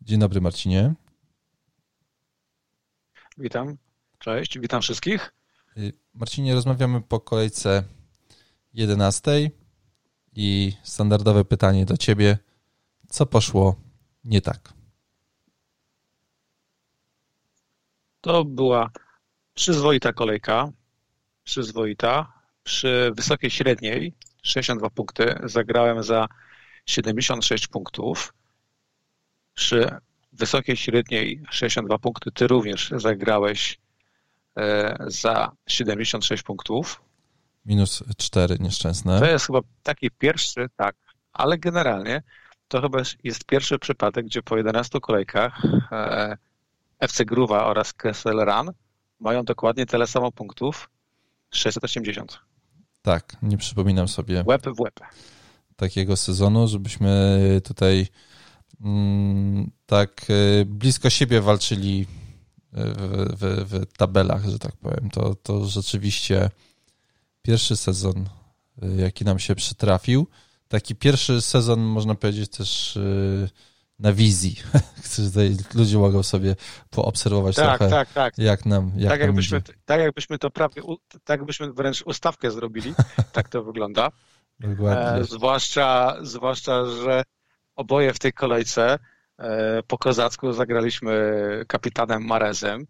Dzień dobry, Marcinie. Witam. Cześć, witam wszystkich. Y, Marcinie, rozmawiamy po kolejce 11 i standardowe pytanie do ciebie. Co poszło nie tak? To była przyzwoita kolejka. Przyzwoita. Przy wysokiej średniej 62 punkty zagrałem za 76 punktów. Przy wysokiej średniej 62 punkty ty również zagrałeś e, za 76 punktów. Minus 4 nieszczęsne. To jest chyba taki pierwszy, tak, ale generalnie to chyba jest pierwszy przypadek, gdzie po 11 kolejkach e, FC Gruwa oraz Kessel Run mają dokładnie tyle samo punktów 680. Tak, nie przypominam sobie. Łeb w łeb. Takiego sezonu, żebyśmy tutaj mm, tak e, blisko siebie walczyli w, w, w, tabelach, że tak powiem. To, to rzeczywiście pierwszy sezon, e, jaki nam się przytrafił. Taki pierwszy sezon, można powiedzieć, też na wizji. Tutaj ludzie mogą sobie poobserwować tak, trochę, tak, tak. jak nam jak tak, nam jakbyśmy, idzie. tak jakbyśmy to prawie, tak jakbyśmy wręcz ustawkę zrobili, tak to wygląda. Dokładnie. E, zwłaszcza, zwłaszcza, że oboje w tej kolejce e, po kozacku zagraliśmy kapitanem Marezem,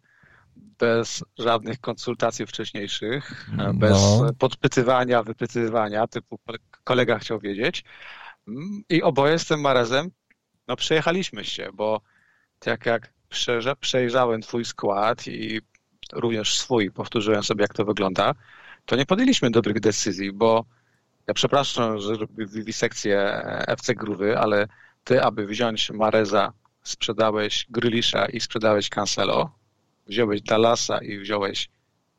bez żadnych konsultacji wcześniejszych, e, bez No. podpytywania, wypytywania, typu kolega chciał wiedzieć. Mm, I oboje z tym Marezem no przejechaliśmy się, bo tak jak przejrza- przejrzałem twój skład i również swój, powtórzyłem sobie jak to wygląda, to nie podjęliśmy dobrych decyzji, bo ja przepraszam, że robię wiwisekcję FC Gruwy, ale ty, aby wziąć Mareza, sprzedałeś Grylisza i sprzedałeś Cancelo, wziąłeś Dallasa i wziąłeś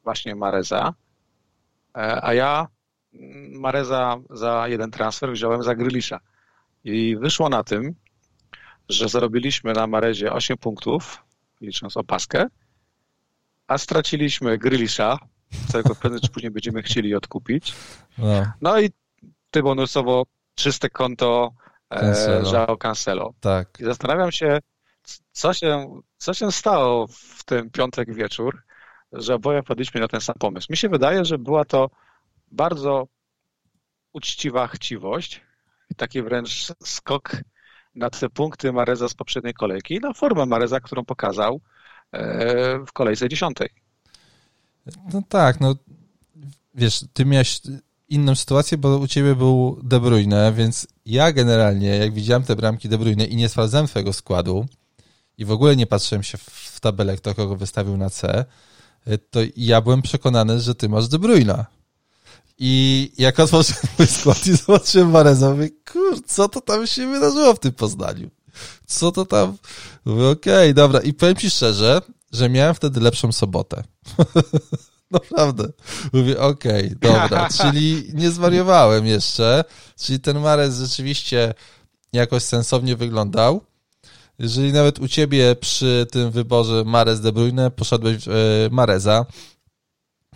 właśnie Mareza, e, a ja mm, Mareza za jeden transfer wziąłem za Grylisza. I wyszło na tym, że zarobiliśmy na Marezie 8 punktów, licząc opaskę, a straciliśmy Grylisza, którego prędzej czy później będziemy chcieli odkupić. No, No i ty bonusowo czyste konto Cancelo. e, Joao Cancelo. tak. I zastanawiam się, co się, co się stało w ten piątek wieczór, że oboje padliśmy na ten sam pomysł. Mi się wydaje, że była to bardzo uczciwa chciwość, taki wręcz skok na te punkty Mareza z poprzedniej kolejki, na formę Mareza, którą pokazał e, w kolejce dziesiątej. No tak, no wiesz, ty miałeś inną sytuację, bo u ciebie był De Bruyne, więc ja generalnie, jak widziałem te bramki De Bruyne i nie sprawdzałem twojego składu i w ogóle nie patrzyłem się w tabelę, kto kogo wystawił na C, to ja byłem przekonany, że ty masz De. I jak otworzyłem mój skład i zobaczyłem Mareza, mówię, kur, co to tam się wydarzyło w tym Poznaniu? Co to tam? Mówię, okej, dobra. I powiem ci szczerze, że miałem wtedy lepszą sobotę. Naprawdę. Mówię, okej, dobra, czyli nie zwariowałem jeszcze, czyli ten Marez rzeczywiście jakoś sensownie wyglądał. Jeżeli nawet u ciebie przy tym wyborze Marez De Bruyne poszedłeś w e, Mareza,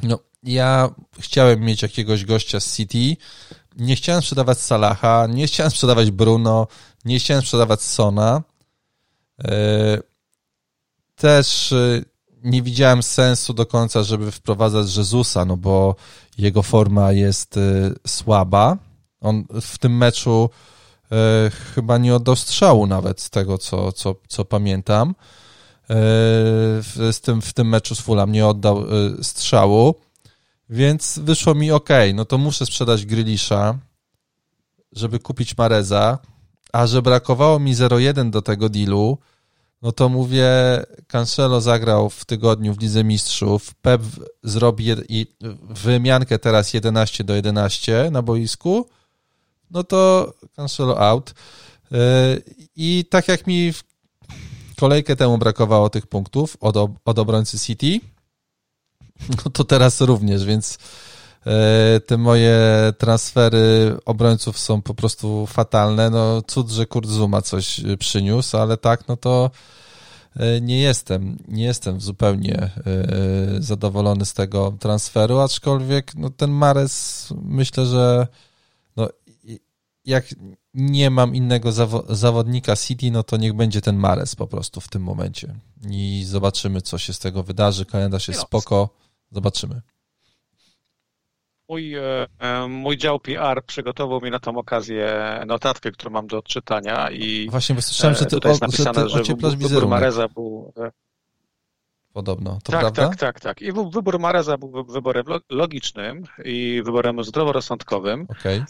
no ja chciałem mieć jakiegoś gościa z City, nie chciałem sprzedawać Salaha, nie chciałem sprzedawać Bruno, nie chciałem sprzedawać Sona. E, Też e, nie widziałem sensu do końca, żeby wprowadzać Jezusa, no bo jego forma jest e, słaba. On w tym meczu chyba nie oddał strzału nawet z tego, co, co, co pamiętam. W, tym, w tym meczu z Fulham nie oddał strzału, więc wyszło mi ok, no to muszę sprzedać Grylisza, żeby kupić Mareza, a że brakowało mi 0,1 do tego dealu, no to mówię, Cancelo zagrał w tygodniu w Lidze Mistrzów, Pep zrobi i wymiankę teraz 11 do 11 na boisku, no to Cancelo out. Yy, I tak jak mi kolejkę temu brakowało tych punktów od, ob- od obrońcy City, no to teraz również, więc e, te moje transfery obrońców są po prostu fatalne. No cud, że Kurt Zuma coś przyniósł, ale tak, no to e, nie jestem, nie jestem zupełnie e, zadowolony z tego transferu, aczkolwiek no, ten Mares myślę, że no, jak nie mam innego zawo zawodnika City, no to niech będzie ten Mares po prostu w tym momencie. I zobaczymy, co się z tego wydarzy. Kalendarz jest no. spoko. Zobaczymy. Mój, e, e, mój dział PR przygotował mi na tą okazję notatkę, którą mam do odczytania i Właśnie, bo słyszałem, że ty, tutaj jest napisane, że, ty że wybór Mareza był... E, Podobno, to tak, prawda? Tak, tak, tak. I wybór Mareza był wyborem logicznym i wyborem zdroworozsądkowym. Okay.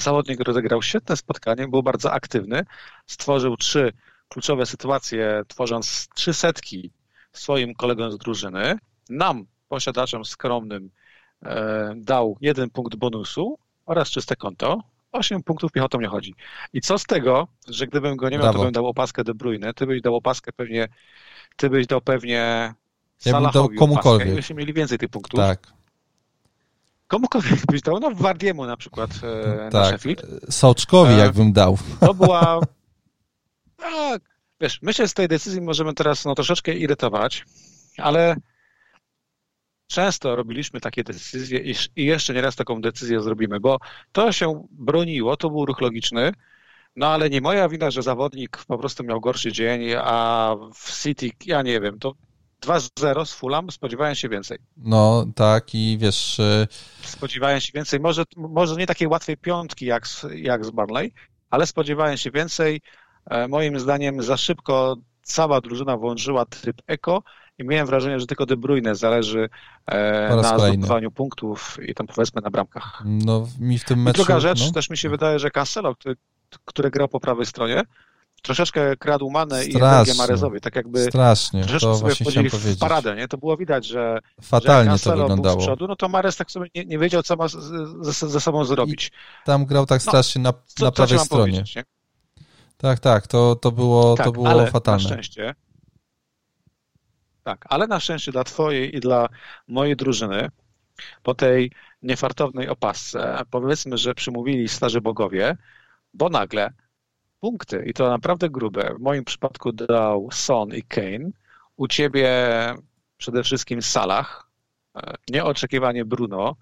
Zawodnik rozegrał świetne spotkanie, był bardzo aktywny, stworzył trzy kluczowe sytuacje, tworząc trzy setki swoim kolegom z drużyny. Nam, posiadaczom skromnym, E, dał jeden punkt bonusu oraz czyste konto. 8 punktów piechotą nie chodzi. I co z tego, że gdybym go nie miał, Brawo. to bym dał opaskę De Bruyne, ty byś dał opaskę pewnie, ty byś dał pewnie ja bym dał komukolwiek. Opaskę, mieli więcej tych punktów. Tak. Komukolwiek byś dał, no Wardiemu na przykład e, tak. na Sheffield. Soczkowi e, jakbym dał. To była... Tak, wiesz, myślę, że z tej decyzji możemy teraz no, troszeczkę irytować, ale Często robiliśmy takie decyzje i jeszcze nieraz taką decyzję zrobimy, bo to się broniło, to był ruch logiczny, no ale nie moja wina, że zawodnik po prostu miał gorszy dzień, a w City, ja nie wiem, to 2-0 z Fulham, spodziewałem się więcej. No tak i wiesz... Y, spodziewałem się więcej, może, może nie takiej łatwej piątki jak z, jak z Barnley, ale spodziewałem się więcej. E, moim zdaniem za szybko cała drużyna włączyła tryb eko i miałem wrażenie, że tylko De Bruyne zależy e, na zdobywaniu punktów i tam powiedzmy na bramkach. No mi w tym meczu... I druga rzecz, no. też mi się wydaje, że Cancelo, który, który grał po prawej stronie, troszeczkę kradł manę i energię Marezowi, tak jakby strasznie, troszeczkę to sobie wchodzili w paradę, nie? To było widać, że fatalnie że to wyglądało. Był z przodu, no to Mares tak sobie nie, nie wiedział, co ma ze, sobą zrobić. I tam grał tak no, strasznie no, na, co, na prawej stronie. Tak, tak, to, to było, tak, to było ale fatalne. Na szczęście, tak, ale na szczęście dla Twojej i dla mojej drużyny, po tej niefartownej opasce, powiedzmy, że przymówili starzy bogowie, bo nagle punkty, i to naprawdę grube, w moim przypadku dał Son i Kane, u Ciebie przede wszystkim Salah, nieoczekiwanie Bruno,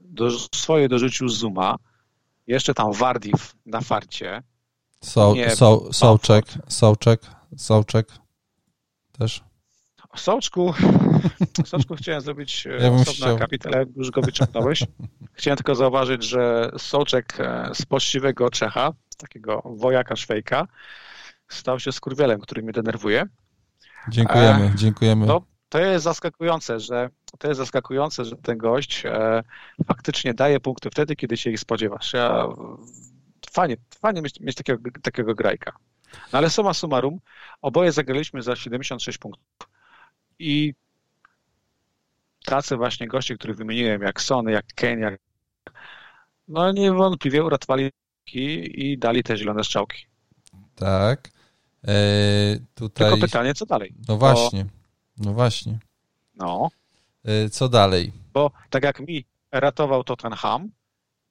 do, swoje dorzucił Zuma, jeszcze tam Wardiw na farcie. So, so, Sołczek, Sołczek, Sołczek też. Soczku, Soczku chciałem zrobić e, ja osobny akapit, ale już go wyciągnąłeś. Chciałem tylko zauważyć, że Soczek e, z poczciwego Czecha, takiego wojaka szwejka, stał się skurwielem, który mnie denerwuje. Dziękujemy, e, dziękujemy. To, to jest zaskakujące, że to jest zaskakujące, że ten gość e, faktycznie daje punkty wtedy, kiedy się ich spodziewasz. Ja, fajnie, fajnie mieć, mieć takiego, takiego grajka. No ale suma summarum, oboje zagraliśmy za 76 punktów. I tacy właśnie goście, których wymieniłem, jak Sony, jak Kane, jak... no niewątpliwie uratowali i dali te zielone strzałki. Tak. E, tutaj... Tylko pytanie, co dalej? No właśnie, no właśnie. No. E, co dalej? Bo tak jak mi ratował Tottenham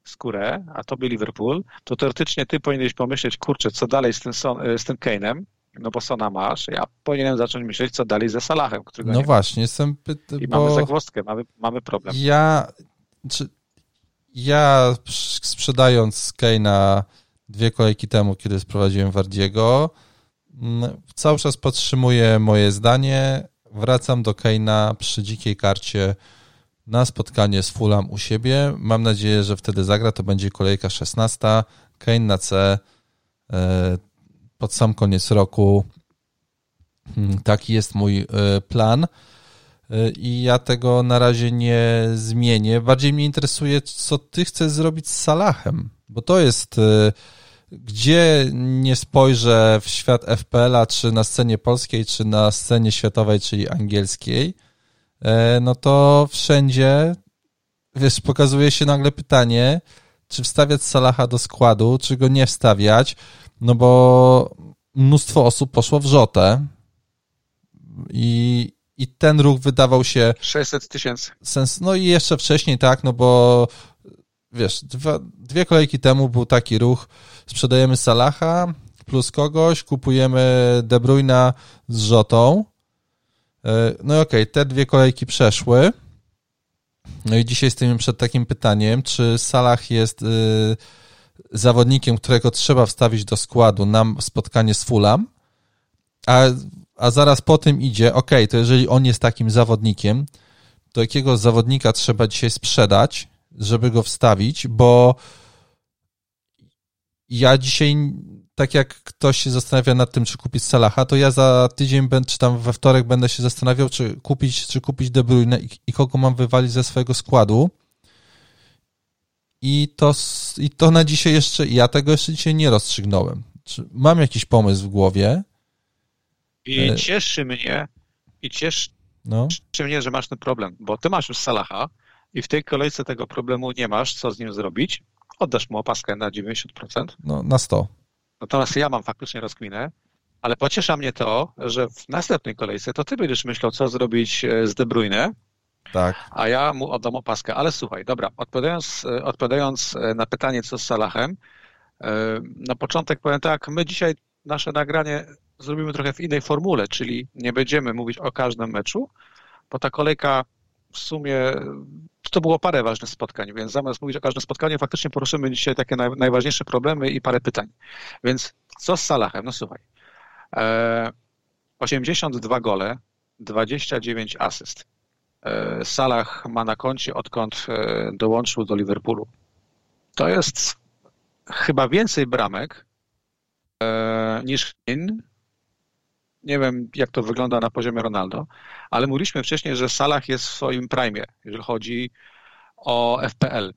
skórę, a to był Liverpool, to teoretycznie ty powinieneś pomyśleć, kurczę, co dalej z tym, Son, z tym Kane'em, no bo Sona masz, ja powinienem zacząć myśleć, co dalej ze Salahem, którego No nie właśnie, jestem pyta, I mamy zagwozdkę, mamy, mamy problem. Ja, czy, ja sprzedając Kane'a dwie kolejki temu, kiedy sprowadziłem Wardiego, mm, cały czas podtrzymuję moje zdanie, wracam do Kane'a przy dzikiej karcie na spotkanie z Fulham u siebie. Mam nadzieję, że wtedy zagra, to będzie kolejka 16, Kane na C, e, pod sam koniec roku. Hmm, taki jest mój e, plan. E, I ja tego na razie nie zmienię. Bardziej mnie interesuje, co ty chcesz zrobić z Salahem, bo to jest e, gdzie nie spojrzę w świat FPL-a, czy na scenie polskiej, czy na scenie światowej, czyli angielskiej, no to wszędzie, wiesz, pokazuje się nagle pytanie, czy wstawiać Salaha do składu, czy go nie wstawiać, no bo mnóstwo osób poszło w rzotę i, i ten ruch wydawał się... 600 tysięcy. Sens, no i jeszcze wcześniej, tak, no bo wiesz, dwa, dwie kolejki temu był taki ruch, sprzedajemy Salaha, plus kogoś, kupujemy De Bruyna z Rzotą. E, no i okej, okay, te dwie kolejki przeszły. No i dzisiaj stoimy przed takim pytaniem, czy Salah jest y, zawodnikiem, którego trzeba wstawić do składu na spotkanie z Fulham, a, a zaraz po tym idzie, ok, to jeżeli on jest takim zawodnikiem, to jakiego zawodnika trzeba dzisiaj sprzedać, żeby go wstawić, bo ja dzisiaj, tak jak ktoś się zastanawia nad tym, czy kupić Salaha, to ja za tydzień, czy tam we wtorek będę się zastanawiał, czy kupić, czy kupić De Bruyne i, i kogo mam wywalić ze swojego składu. I to, I to na dzisiaj jeszcze, ja tego jeszcze dzisiaj nie rozstrzygnąłem. Mam jakiś pomysł w głowie. I e... cieszy mnie, i cieszy, no. mnie, że masz ten problem, bo ty masz już Salaha i w tej kolejce tego problemu nie masz, co z nim zrobić. Oddasz mu opaskę na 90%. No, na 100. Natomiast ja mam faktycznie rozkminę, ale pociesza mnie to, że w następnej kolejce to ty będziesz myślał, co zrobić e, z De Bruyne, tak. A ja mu oddam opaskę. Ale słuchaj, dobra, odpowiadając, e, odpowiadając e, na pytanie, co z Salahem, e, na początek powiem tak, my dzisiaj nasze nagranie zrobimy trochę w innej formule, czyli nie będziemy mówić o każdym meczu, bo ta kolejka w sumie to było parę ważnych spotkań, więc zamiast mówić o każdym spotkaniu, faktycznie poruszymy dzisiaj takie naj, najważniejsze problemy i parę pytań. Więc co z Salahem? No słuchaj. 82 gole, 29 asyst. E, Salah ma na koncie, odkąd e, dołączył do Liverpoolu. To jest chyba więcej bramek e, niż Kane. Nie wiem, jak to wygląda na poziomie Ronaldo, ale mówiliśmy wcześniej, że Salah jest w swoim prime, jeżeli chodzi o FPL.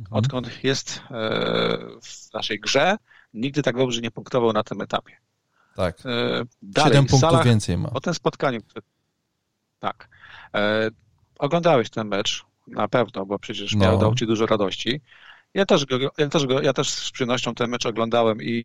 Mhm. Odkąd jest w naszej grze, nigdy tak dobrze nie punktował na tym etapie. Tak. Dalej, 7 punktów Salah, więcej ma. Po tym spotkaniu, tak. E, oglądałeś ten mecz, na pewno, bo przecież no. miał, dał ci dużo radości. Ja też, go, ja, też go, ja też z przyjemnością ten mecz oglądałem i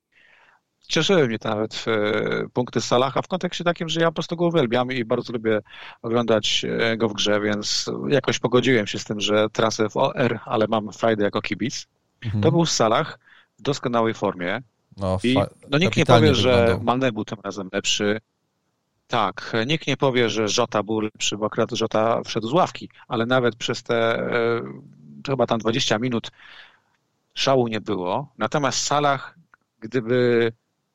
cieszyły mnie nawet e, punkty Salaha w kontekście takim, że ja po prostu go uwielbiam i bardzo lubię oglądać e, go w grze, więc jakoś pogodziłem się z tym, że trasę w OR, ale mam frajdę jako kibic. Mhm. To był Salah w doskonałej formie. No, I no nikt nie powie, że Mane był tym razem lepszy, tak, nikt nie powie, że Żota był lepszy, bo akurat Żota wszedł z ławki, ale nawet przez te e, chyba tam 20 minut szału nie było. Natomiast Salah, gdyby,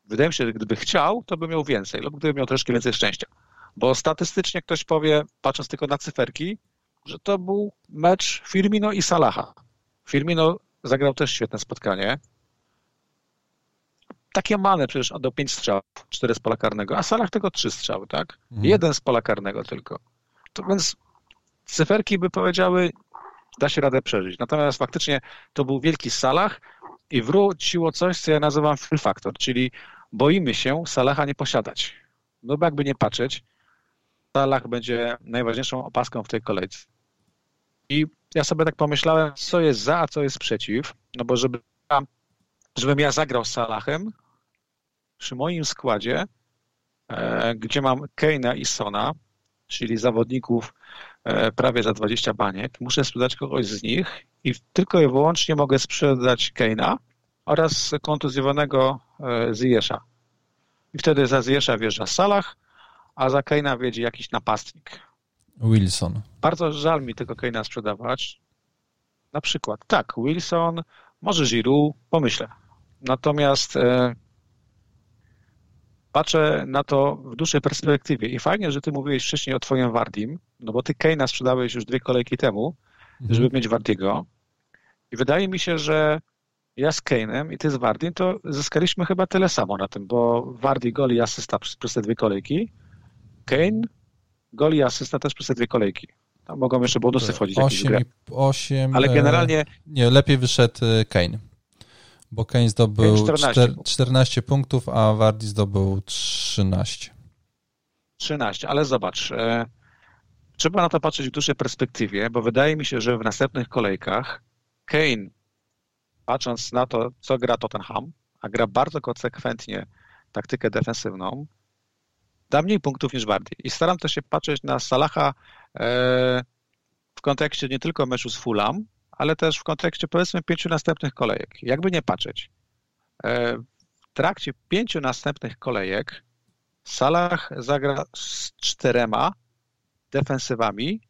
wydaje mi się, że gdyby chciał, to by miał więcej, lub gdyby miał troszkę więcej szczęścia. Bo statystycznie ktoś powie, patrząc tylko na cyferki, że to był mecz Firmino i Salaha. Firmino zagrał też świetne spotkanie, takie mane przecież do pięć strzałów, cztery z pola karnego, a Salah tylko trzy strzały, tak? Mhm. Jeden z pola karnego tylko. To więc cyferki by powiedziały, da się radę przeżyć. Natomiast faktycznie to był wielki Salah i wróciło coś, co ja nazywam fill factor, czyli boimy się Salaha nie posiadać. No bo jakby nie patrzeć, Salah będzie najważniejszą opaską w tej kolejce. I ja sobie tak pomyślałem, co jest za, a co jest przeciw, no bo żeby, żebym ja zagrał z Salahem, przy moim składzie, e, gdzie mam Keina i Sona, czyli zawodników e, prawie za 20 baniek, muszę sprzedać kogoś z nich i tylko i wyłącznie mogę sprzedać Keina oraz kontuzjowanego e, Ziyesza. I wtedy za Ziyesza wjeżdża Salah, a za Keina wiedzie jakiś napastnik. Wilson. Bardzo żal mi tego Keina sprzedawać. Na przykład, tak, Wilson, może Giroud, pomyślę. Natomiast patrzę na to w dłuższej perspektywie i fajnie, że ty mówiłeś wcześniej o twoim Wardim, no bo ty Keina sprzedałeś już dwie kolejki temu, mhm. żeby mieć Wardiego i wydaje mi się, że ja z Kane'em i ty z Wardim, to zyskaliśmy chyba tyle samo na tym, bo Wardi gol i asysta przez te dwie kolejki, Kane gol i asysta też przez te dwie kolejki. Tam mogą jeszcze bonusy wchodzić. 8, 8, Ale generalnie... Nie, lepiej wyszedł e, Kane bo Kane zdobył 14, 14 punktów, a Wardi zdobył 13. 13, ale zobacz, e, trzeba na to patrzeć w dłuższej perspektywie, bo wydaje mi się, że w następnych kolejkach Kane, patrząc na to, co gra Tottenham, a gra bardzo konsekwentnie taktykę defensywną, da mniej punktów niż Wardi. I staram też się patrzeć na Salaha e, w kontekście nie tylko meczu z Fulham, ale też w kontekście powiedzmy pięciu następnych kolejek. Jakby nie patrzeć. E, trakcie pięciu następnych kolejek Salah zagra z czterema defensywami,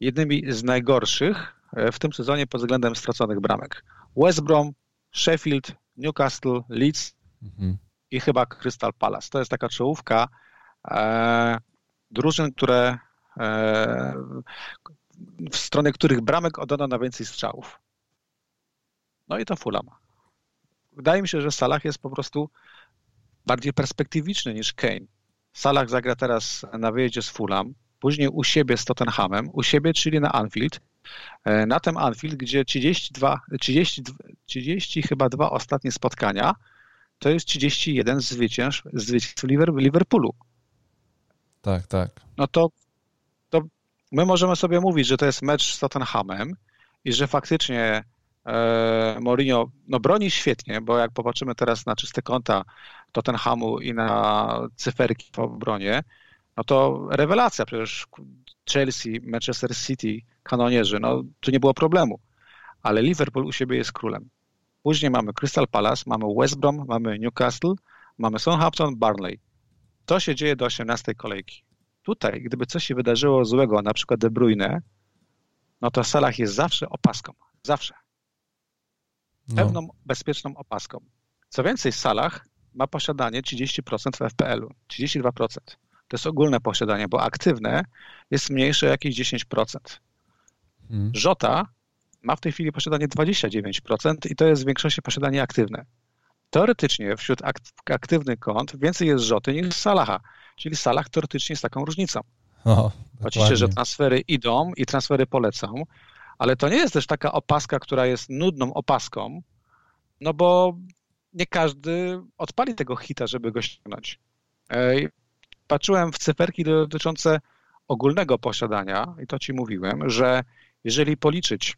jednymi z najgorszych e, w tym sezonie pod względem straconych bramek. West Brom, Sheffield, Newcastle, Leeds mhm. i chyba Crystal Palace. To jest taka czołówka e, drużyn, które e, w stronę których bramek oddano na więcej strzałów. No i to Fulham. Wydaje mi się, że Salah jest po prostu bardziej perspektywiczny niż Kane. Salah zagra teraz na wyjeździe z Fulham, później u siebie z Tottenhamem, u siebie, czyli na Anfield. E, na tym Anfield, gdzie 32, 30, 30 chyba dwa ostatnie spotkania, to jest 31 zwycięstw, zwycięstw Liverpoolu. Tak, tak. No to, to my możemy sobie mówić, że to jest mecz z Tottenhamem i że faktycznie e, Mourinho no, broni świetnie, bo jak popatrzymy teraz na czyste konta Tottenhamu i na cyferki w obronie, no to rewelacja. Przecież Chelsea, Manchester City, kanonierzy, no tu nie było problemu. Ale Liverpool u siebie jest królem. Później mamy Crystal Palace, mamy West Brom, mamy Newcastle, mamy Southampton, Barnley. To się dzieje do 18 kolejki. Tutaj, gdyby coś się wydarzyło złego, na przykład De Bruyne, no to Salah jest zawsze opaską. Zawsze. No. Pewną, no. bezpieczną opaską. Co więcej, Salah ma posiadanie 30% w FPL-u, 32%. To jest ogólne posiadanie, bo aktywne jest mniejsze jakieś 10%. Hmm. Żota ma w tej chwili posiadanie 29% i to jest w większości posiadanie aktywne. Teoretycznie wśród aktywnych kont więcej jest Rzoty niż Salaha, czyli Salah teoretycznie jest taką różnicą. O, Oczywiście, że transfery idą i transfery polecą, ale to nie jest też taka opaska, która jest nudną opaską, no bo nie każdy odpali tego hita, żeby go ściągnąć. Patrzyłem w cyferki dotyczące ogólnego posiadania i to ci mówiłem, że jeżeli policzyć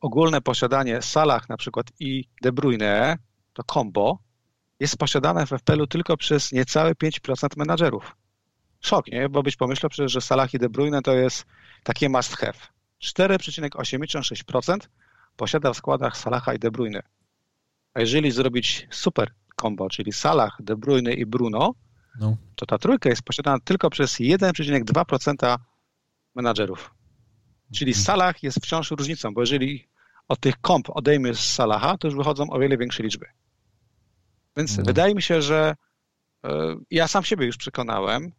ogólne posiadanie Salah na przykład i De Bruyne, to combo jest posiadane w FPL-u tylko przez niecałe 5% menadżerów. Szok, nie? Bo byś pomyślał przecież, że Salah i De Bruyne to jest takie must have. 4,86% posiada w składach Salaha i De Bruyne. A jeżeli zrobić super combo, czyli Salah, De Bruyne i Bruno, no. to ta trójka jest posiadana tylko przez 1,2% menadżerów. Czyli mhm. Salah jest wciąż różnicą, bo jeżeli od tych komp odejmie z Salaha, to już wychodzą o wiele większe liczby. Więc no. wydaje mi się, że e, ja sam siebie już przekonałem,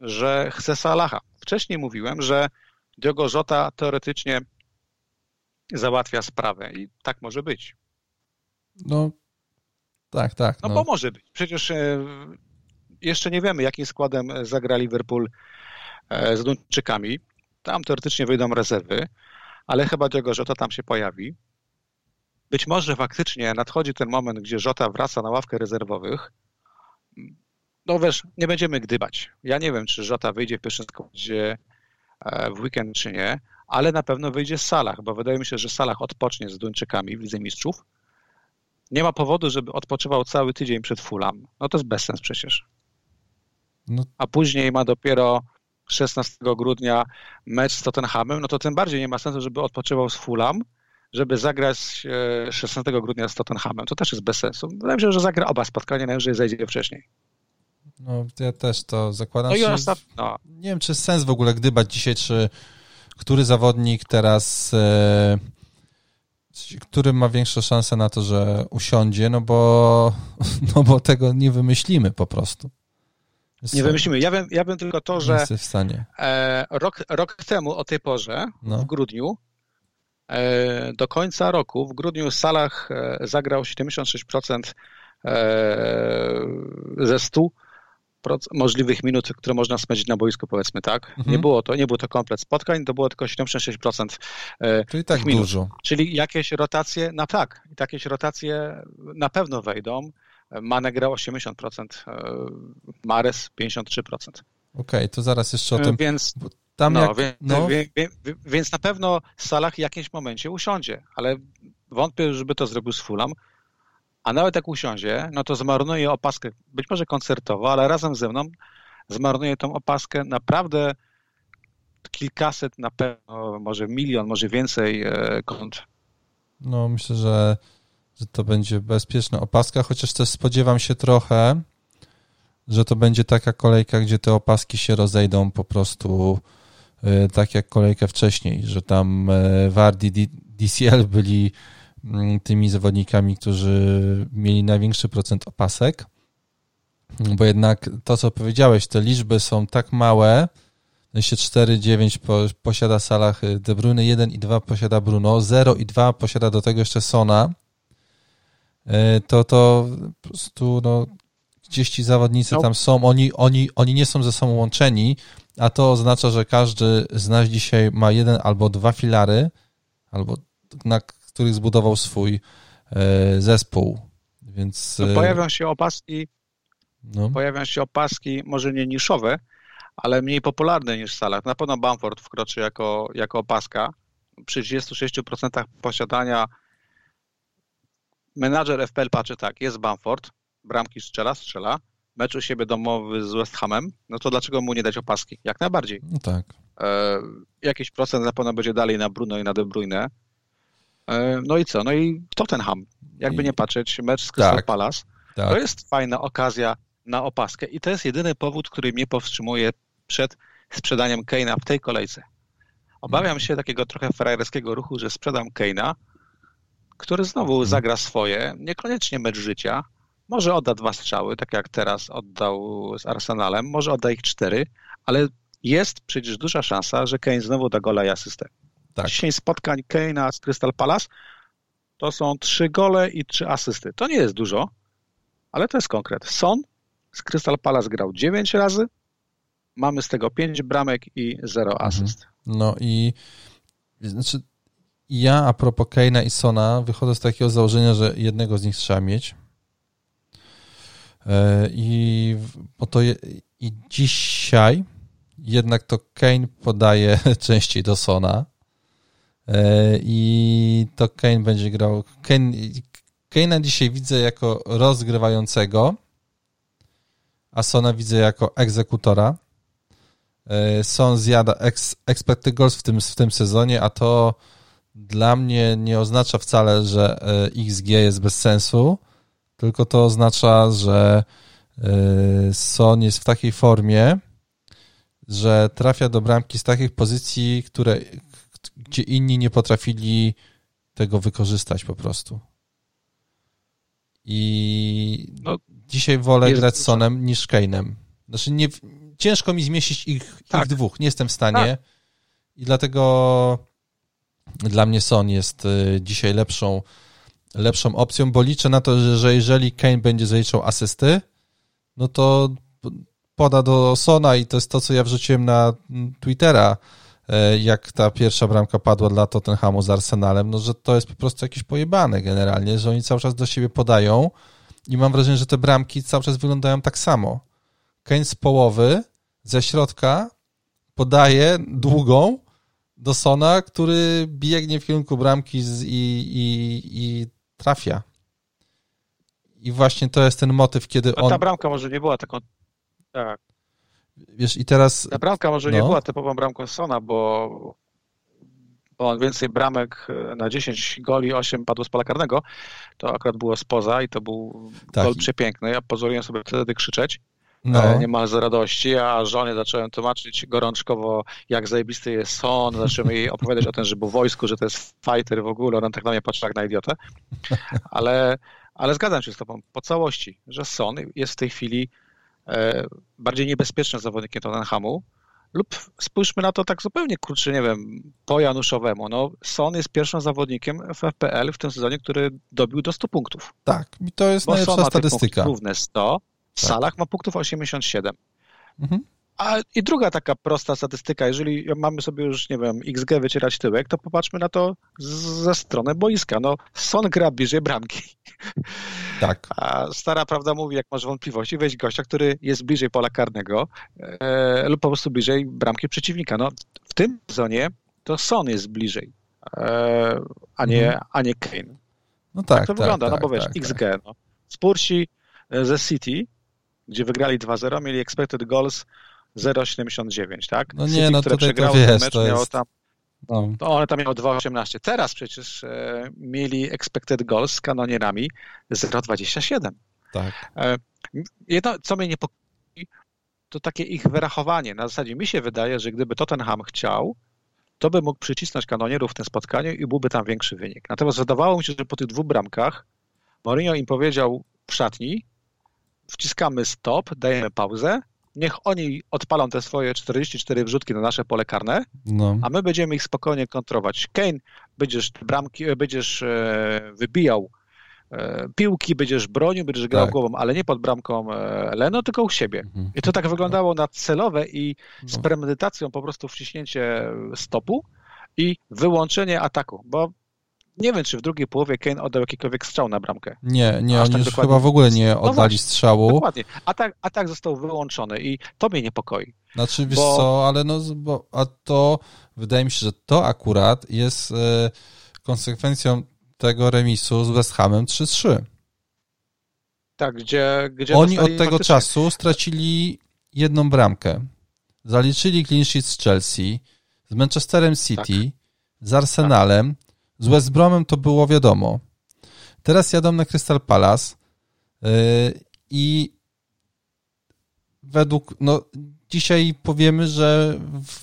że chcę Salaha. Wcześniej mówiłem, że Diogo Jota teoretycznie załatwia sprawę i tak może być. No, tak, tak. No, no bo może być. Przecież e, jeszcze nie wiemy, jakim składem zagra Liverpool e, z Duńczykami. Tam teoretycznie wyjdą rezerwy, ale chyba Diogo Jota tam się pojawi. Być może faktycznie nadchodzi ten moment, gdzie Żota wraca na ławkę rezerwowych. No wiesz, nie będziemy gdybać. Ja nie wiem, czy Żota wyjdzie w pierwszym składzie e, w weekend, czy nie, ale na pewno wyjdzie z Salah, bo wydaje mi się, że Salah odpocznie z Duńczykami w Lidze Mistrzów. Nie ma powodu, żeby odpoczywał cały tydzień przed Fulham. No to jest bezsens przecież. No. A później ma dopiero 16 grudnia mecz z Tottenhamem, no to tym bardziej nie ma sensu, żeby odpoczywał z Fulham, żeby zagrać 16 e, grudnia z Tottenhamem. To też jest bez sensu. Wydaje mi się, że zagra oba spotkania, najwyżej zejdzie wcześniej. No, ja też to zakładam. No i ostat... no. Nie wiem, czy jest sens w ogóle gdybać dzisiaj, czy który zawodnik teraz, e, który ma większą szansę na to, że usiądzie, no bo, no bo tego nie wymyślimy po prostu. Nie wymyślimy. Ja wiem, ja wiem tylko to, że e, rok, rok temu o tej porze, no. w grudniu, do końca roku, w grudniu w salach e, zagrał 76% ze 100 możliwych minut, które można spędzić na boisku, powiedzmy tak. Mhm. Nie było to, nie był to komplet spotkań, to było tylko 76% Czyli tak minut. dużo. Czyli jakieś rotacje, na tak, jakieś rotacje na pewno wejdą. Mane grał 80%, Mares 53%. Okej, okay, to zaraz jeszcze o tym. Więc, tam no, jak, więc, no... więc na pewno Salah w jakimś momencie usiądzie, ale wątpię, żeby to zrobił z Fulham. A nawet jak usiądzie, no to zmarnuje opaskę, być może koncertowo, ale razem ze mną zmarnuje tą opaskę naprawdę kilkaset, na pewno, może milion, może więcej e, kont. No myślę, że że to będzie bezpieczna opaska, chociaż też spodziewam się trochę, że to będzie taka kolejka, gdzie te opaski się rozejdą po prostu tak jak kolejkę wcześniej, że tam e, Wardi DCL byli mm, tymi zawodnikami, którzy mieli największy procent opasek, bo jednak to, co powiedziałeś, te liczby są tak małe, się 4, 9 posiada Salah De Bruyne, 1 i 2 posiada Bruno, 0 i 2 posiada do tego jeszcze Sona, e, to to po prostu no, gdzieś ci zawodnicy no. tam są, oni, oni, oni nie są ze sobą łączeni, a to oznacza, że każdy z nas dzisiaj ma jeden albo dwa filary, albo na których zbudował swój e, zespół. Więc, no, pojawią się opaski, no. pojawią się opaski, może nie niszowe, ale mniej popularne niż Salah. Na pewno Bamford wkroczy jako, jako opaska. Przy 36% posiadania menadżer FPL patrzy tak, jest Bamford, bramki strzela, strzela, mecz u siebie domowy z West Hamem, no to dlaczego mu nie dać opaski? Jak najbardziej. No tak. E, jakiś procent na pewno będzie dalej na Bruno i na De Bruyne. E, no i co? No i Tottenham. Jakby I... nie patrzeć, mecz z Crystal tak. Palace. Tak. To jest fajna okazja na opaskę i to jest jedyny powód, który mnie powstrzymuje przed sprzedaniem Keina w tej kolejce. Obawiam się takiego trochę frajerskiego ruchu, że sprzedam Keina, który znowu mhm. zagra swoje, niekoniecznie mecz życia, może odda dwa strzały, tak jak teraz oddał z Arsenalem, może odda ich cztery, ale jest przecież duża szansa, że Kane znowu da gola i asystę. Tak. 10 spotkań Kane'a z Crystal Palace to są trzy gole i trzy asysty. To nie jest dużo, ale to jest konkret. Son z Crystal Palace grał 9 razy, mamy z tego 5 bramek i 0 mhm. asyst. No i znaczy ja a propos Kane'a i Sona wychodzę z takiego założenia, że jednego z nich trzeba mieć. E, I, to je, I dzisiaj jednak to Kane podaje częściej do Sona. E, I to Kane będzie grał. Kane, Kane'a dzisiaj widzę jako rozgrywającego, a Sona widzę jako egzekutora. E, Son zjada ex, expected goals w tym, w tym sezonie, a to dla mnie nie oznacza wcale, że XG jest bez sensu, tylko to oznacza, że y, Son jest w takiej formie, że trafia do bramki z takich pozycji, które, gdzie inni nie potrafili tego wykorzystać po prostu. I no, dzisiaj wolę grać z Sonem niż Kane'em. Znaczy nie, ciężko mi zmieścić ich, tak. ich dwóch, nie jestem w stanie. Tak. I dlatego dla mnie Son jest y, dzisiaj lepszą lepszą opcją, bo liczę na to, że, że jeżeli Kane będzie zaliczał asysty, no to poda do Sona i to jest to, co ja wrzuciłem na Twittera, e, jak ta pierwsza bramka padła dla Tottenhamu z Arsenalem, no że to jest po prostu jakieś pojebane generalnie, że oni cały czas do siebie podają i mam wrażenie, że te bramki cały czas wyglądają tak samo. Kane z połowy, ze środka podaje długą do Sona, który biegnie w kierunku bramki i, i, i trafia. I właśnie to jest ten motyw, kiedy on... Ta bramka może nie była taką... Tak. Wiesz, i teraz... Ta bramka może no. nie była typową bramką Sona, bo, bo on więcej bramek e, na 10 goli, 8 padło z pola karnego, to akurat było spoza i to był tak. gol przepiękny. Ja pozwoliłem sobie wtedy krzyczeć. No. E, nie ma z radości, a żonie zacząłem tłumaczyć gorączkowo, jak zajebisty jest Son, zacząłem jej opowiadać o tym, że był w wojsku, że to jest fighter w ogóle, on tak na mnie patrzy jak na idiotę, ale, ale zgadzam się z tobą po całości, że Son jest w tej chwili e, bardziej niebezpiecznym zawodnikiem Tottenhamu, lub spójrzmy na to tak zupełnie kurczę, nie wiem, po Januszowemu. No, Son jest pierwszym zawodnikiem w FPL w tym sezonie, który dobił do 100 punktów. Tak, i to jest Bo najlepsza statystyka. Równe 100, w tak. salach ma punktów 87. Mhm. A i druga taka prosta statystyka, jeżeli mamy sobie już, nie wiem, XG wycierać tyłek, to popatrzmy na to ze strony boiska. No, Son gra bliżej bramki. Tak. A stara prawda mówi, jak masz wątpliwości, weź gościa, który jest bliżej pola karnego e, lub po prostu bliżej bramki przeciwnika. No, w tym sezonie to Son jest bliżej, e, a, nie, mhm. a nie Kane. No tak, tak to tak, wygląda, no tak, no bo wiesz, tak, XG, tak. no. Spursi e, ze City gdzie wygrali 2-0, mieli expected goals 0,79, tak? No nie, City, no które tutaj to wiesz, mecz to jest... tam No. To one tam miały 2,18. Teraz przecież e, mieli expected goals z kanonierami 0,27. Tak. E, jedno, co mnie niepokoi, to takie ich wyrachowanie. Na zasadzie mi się wydaje, że gdyby Tottenham chciał, to by mógł przycisnąć kanonierów w tym spotkaniu i byłby tam większy wynik. Natomiast wydawało mi się, że po tych dwóch bramkach Mourinho im powiedział w szatni, wciskamy stop, dajemy pauzę, niech oni odpalą te swoje 44 wrzutki na nasze pole karne, no. a my będziemy ich spokojnie kontrować. Kane, będziesz bramki, będziesz e, wybijał e, piłki, będziesz bronił, będziesz grał tak. głową, ale nie pod bramką e, Leno, tylko u siebie. Mhm. I to tak wyglądało na celowe i z no. premedytacją po prostu wciśnięcie stopu i wyłączenie ataku, bo nie wiem, czy w drugiej połowie Kane oddał jakikolwiek strzał na bramkę. Nie, nie, oni tak już chyba w ogóle nie oddali no strzału. Dokładnie. Atak, atak został wyłączony i to mnie niepokoi. Znaczy, wiesz bo... co, ale no, bo, a to wydaje mi się, że to akurat jest e, konsekwencją tego remisu z West Hamem 3-3. Tak, gdzie, gdzie Oni od tego faktycznie... czasu stracili jedną bramkę. Zaliczyli clean sheet z Chelsea, z Manchesterem City, tak. z Arsenalem, tak z West Bromem to było wiadomo. Teraz jadą na Crystal Palace yy, i według, no dzisiaj powiemy, że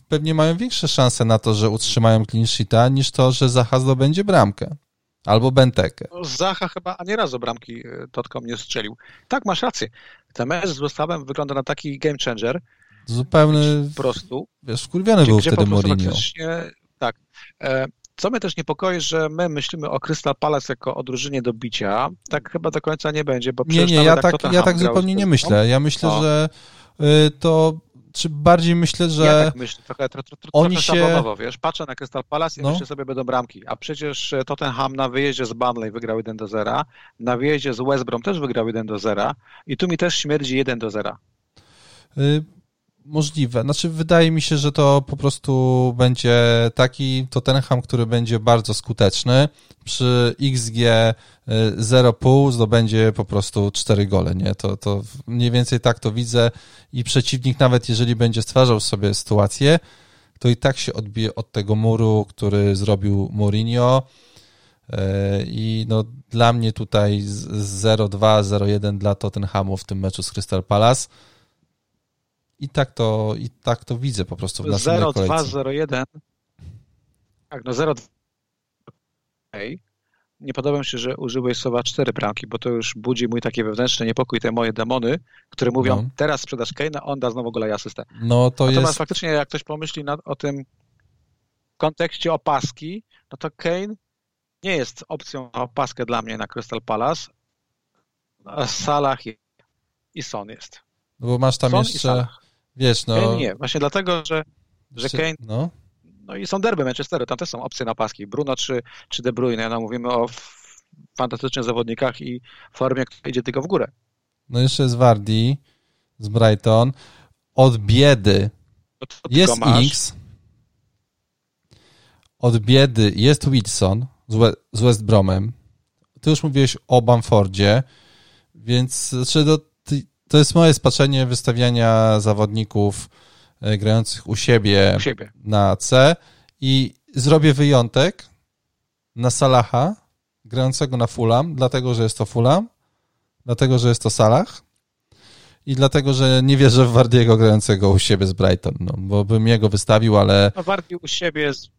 pewnie mają większe szanse na to, że utrzymają clean sheeta, niż to, że Zaha zdobędzie bramkę. Albo Bentekę. No, Zaha chyba ani razu bramki yy, Totkom nie strzelił. Tak, masz rację. Ten mecz z Westhamem wygląda na taki game changer. Zupełny. Po prostu. Wiesz, skurwiony był wtedy Mourinho. Tak. E, co mnie też niepokoi, że my myślimy o Crystal Palace jako o drużynie do bicia. Tak chyba do końca nie będzie, bo Nie, nie, ja tak, ja tak zupełnie nie myślę. Ja myślę, no. że y, to czy bardziej myślę, że ja tak myślę, trochę, trochę, trochę oni się... wiesz, patrzę na Crystal Palace i no. myślę sobie, będą bramki, a przecież e, Tottenham na wyjeździe z Burnley wygrał 1 do 0, na wyjeździe z West Brom też wygrał 1 do 0 i tu mi też śmierdzi 1 do 0. Możliwe. Znaczy, wydaje mi się, że to po prostu będzie taki Tottenham, który będzie bardzo skuteczny. Przy XG 0,5 y, zdobędzie po prostu 4 gole, nie? To, to mniej więcej tak to widzę i przeciwnik nawet jeżeli będzie stwarzał sobie sytuację, to i tak się odbije od tego muru, który zrobił Mourinho y, i no dla mnie tutaj 0-2, 0-1 dla Tottenhamu w tym meczu z Crystal Palace i tak to, i tak to widzę po prostu w naszej 0201. Tak, no 02. Okay. Nie podoba mi się, że użyłeś słowa cztery bramki, bo to już budzi mój taki wewnętrzny niepokój, te moje demony, które mówią, no. teraz sprzedasz Kane'a, on da znowu golej asystę. No to Natomiast jest... faktycznie, jak ktoś pomyśli nad, o tym w kontekście opaski, no to Kane nie jest opcją na opaskę dla mnie na Crystal Palace, a Salah i Son jest. No bo masz tam Son jeszcze Wiesz, no... Kane nie, właśnie dlatego, że, że Kane... No. no i są derby Manchesteru, tam też są opcje na paski. Bruno czy, czy De Bruyne, no mówimy o fantastycznych zawodnikach i formie, która idzie tylko w górę. No jeszcze jest Wardi z Brighton. Od biedy jest X. Od biedy jest Wilson z West Bromem. Ty już mówiłeś o Bamfordzie, więc znaczy do, to jest moje spaczenie wystawiania zawodników e, grających u siebie, u siebie, na C. I zrobię wyjątek na Salaha grającego na Fulham, dlatego, że jest to Fulham, dlatego, że jest to Salah i dlatego, że nie wierzę w Wardiego grającego u siebie z Brighton, no, bo bym jego wystawił, ale... No Wardi u siebie jest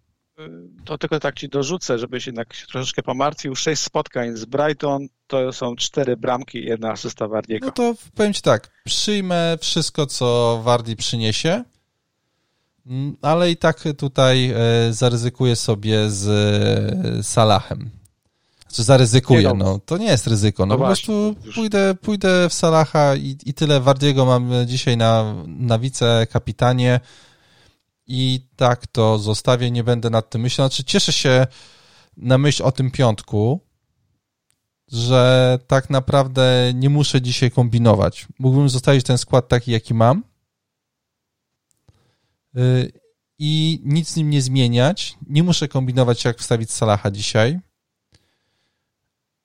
to tylko tak ci dorzucę, żebyś jednak się troszeczkę pomartwił. Sześć spotkań z Brighton to są cztery bramki i jedna asysta Wardiego. No to powiem ci tak, przyjmę wszystko, co Wardi przyniesie, mm, ale i tak tutaj e, zaryzykuję sobie z e, Salahem. Znaczy zaryzykuję, nie, no. no. To nie jest ryzyko. No, no po prostu pójdę, pójdę w Salaha i, i tyle. Wardiego mam dzisiaj na, na wice-kapitanie i tak to zostawię, nie będę nad tym myślał. Znaczy, cieszę się na myśl o tym piątku, że tak naprawdę nie muszę dzisiaj kombinować. Mógłbym zostawić ten skład taki, jaki mam y, i nic z nim nie zmieniać. Nie muszę kombinować, jak wstawić Salaha dzisiaj.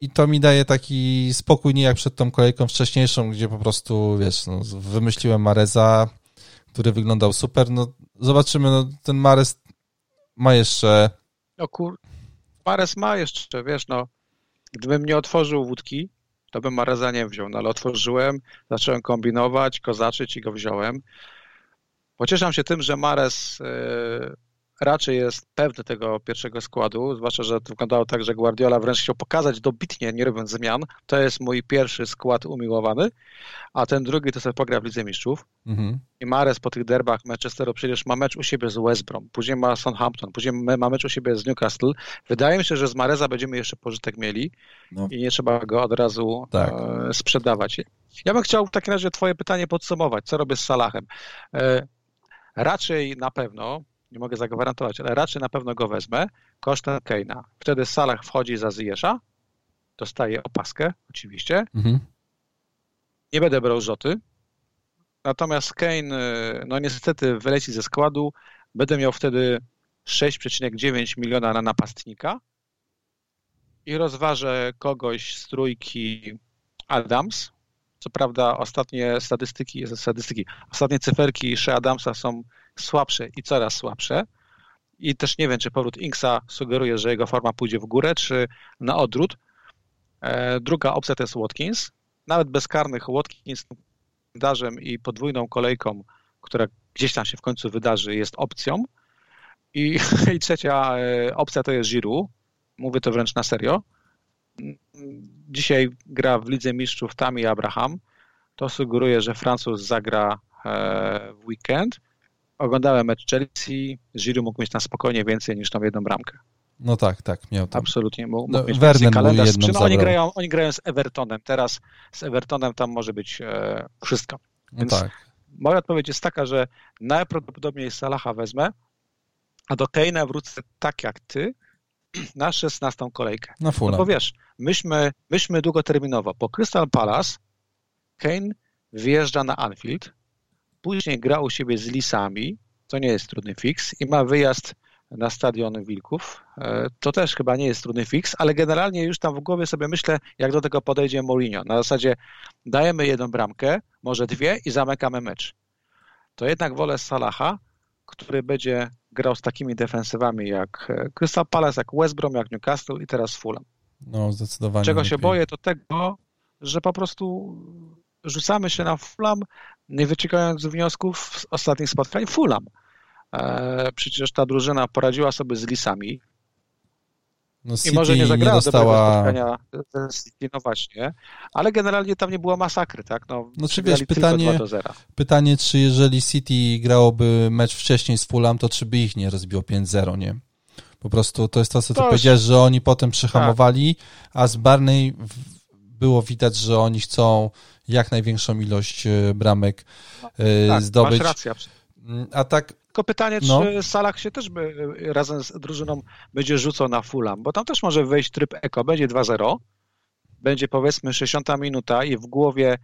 I to mi daje taki spokój, nie jak przed tą kolejką wcześniejszą, gdzie po prostu, wiesz, no, wymyśliłem Mareza, który wyglądał super. No, zobaczymy, no, ten Mares ma jeszcze... No kur... Mares ma jeszcze, wiesz, no, gdybym nie otworzył wódki, to bym Mareza nie wziął, no ale otworzyłem, zacząłem kombinować, kozaczyć i go wziąłem. Pocieszam się tym, że Mares yy, raczej jest pewny tego pierwszego składu, zwłaszcza, że to wyglądało tak, że Guardiola wręcz chciał pokazać dobitnie, nie robiąc zmian. To jest mój pierwszy skład umiłowany, a ten drugi to sobie pogra w Lidze Mistrzów. Mhm. I Mares po tych derbach Manchesteru przecież ma mecz u siebie z West Brom, później ma Southampton, później ma mecz u siebie z Newcastle. Wydaje mi się, że z Mareza będziemy jeszcze pożytek mieli no. i nie trzeba go od razu tak. e, sprzedawać. Ja bym chciał w takim razie twoje pytanie podsumować. Co robię z Salahem? E, raczej na pewno nie mogę zagwarantować, ale raczej na pewno go wezmę kosztem Keina. Wtedy Salah wchodzi za Ziyesza, dostaje opaskę oczywiście. Mhm. Nie będę brał rzoty. Natomiast Kane, no niestety wyleci ze składu. Będę miał wtedy 6,9 miliona na napastnika i rozważę kogoś z trójki Adams. Co prawda ostatnie statystyki, statystyki, ostatnie cyferki Shea Adamsa są słabsze i coraz słabsze. I też nie wiem, czy powrót Inksa sugeruje, że jego forma pójdzie w górę, czy na odwrót. E, druga opcja to jest Watkins. Nawet bezkarnych Watkins kalendarzem i podwójną kolejką, która gdzieś tam się w końcu wydarzy, jest opcją. I, i trzecia e, opcja to jest Giroud. Mówię to wręcz na serio. Dzisiaj gra w Lidze Mistrzów Tami Abraham. To sugeruje, że Francuz zagra e, w weekend oglądałem mecz Chelsea, Giroud mógł mieć na spokojnie więcej niż tą jedną bramkę. No tak, tak, miał tam. Absolutnie mógł, mógł no, mieć Werner kalendarz. Jedną no, oni, grają, oni grają z Evertonem, teraz z Evertonem tam może być e, wszystko. No Więc no tak. moja odpowiedź jest taka, że najprawdopodobniej Salaha wezmę, a do Keina wrócę tak jak ty na 16 kolejkę. Na full. No bo wiesz, myśmy, myśmy długoterminowo po Crystal Palace Kane wjeżdża na Anfield, Później gra u siebie z Lisami, to nie jest trudny fix i ma wyjazd na stadion Wilków. E, to też chyba nie jest trudny fix, ale generalnie już tam w głowie sobie myślę, jak do tego podejdzie Mourinho. Na zasadzie dajemy jedną bramkę, może dwie i zamykamy mecz. To jednak wolę Salaha, który będzie grał z takimi defensywami jak e, Crystal Palace, jak West Brom, jak Newcastle i teraz Fulham. No, zdecydowanie. Czego lepiej. się boję, to tego, że po prostu rzucamy się na Fulham, nie wyciągając wniosków z ostatnich spotkań Fulham. E, przecież ta drużyna poradziła sobie z Lisami. No I może nie zagrała nie dostała... spotkania z City, no właśnie, ale generalnie tam nie było masakry, tak? No, no czy wiesz, pytanie, pytanie, czy jeżeli City grałoby mecz wcześniej z Fulham, to czy by ich nie rozbiło 5-0, nie? Po prostu to jest to, co ty to powiedziałeś, że oni potem przyhamowali, tak. a z Barney było widać, że oni chcą jak największą ilość e, bramek no, e, tak, zdobyć. Masz rację. Mm, a tak. Tylko pytanie, no. czy Salah się też by, e, razem z drużyną będzie rzucał na Fulham, bo tam też może wejść tryb eko, będzie 2-0, będzie powiedzmy 60 minuta i w głowie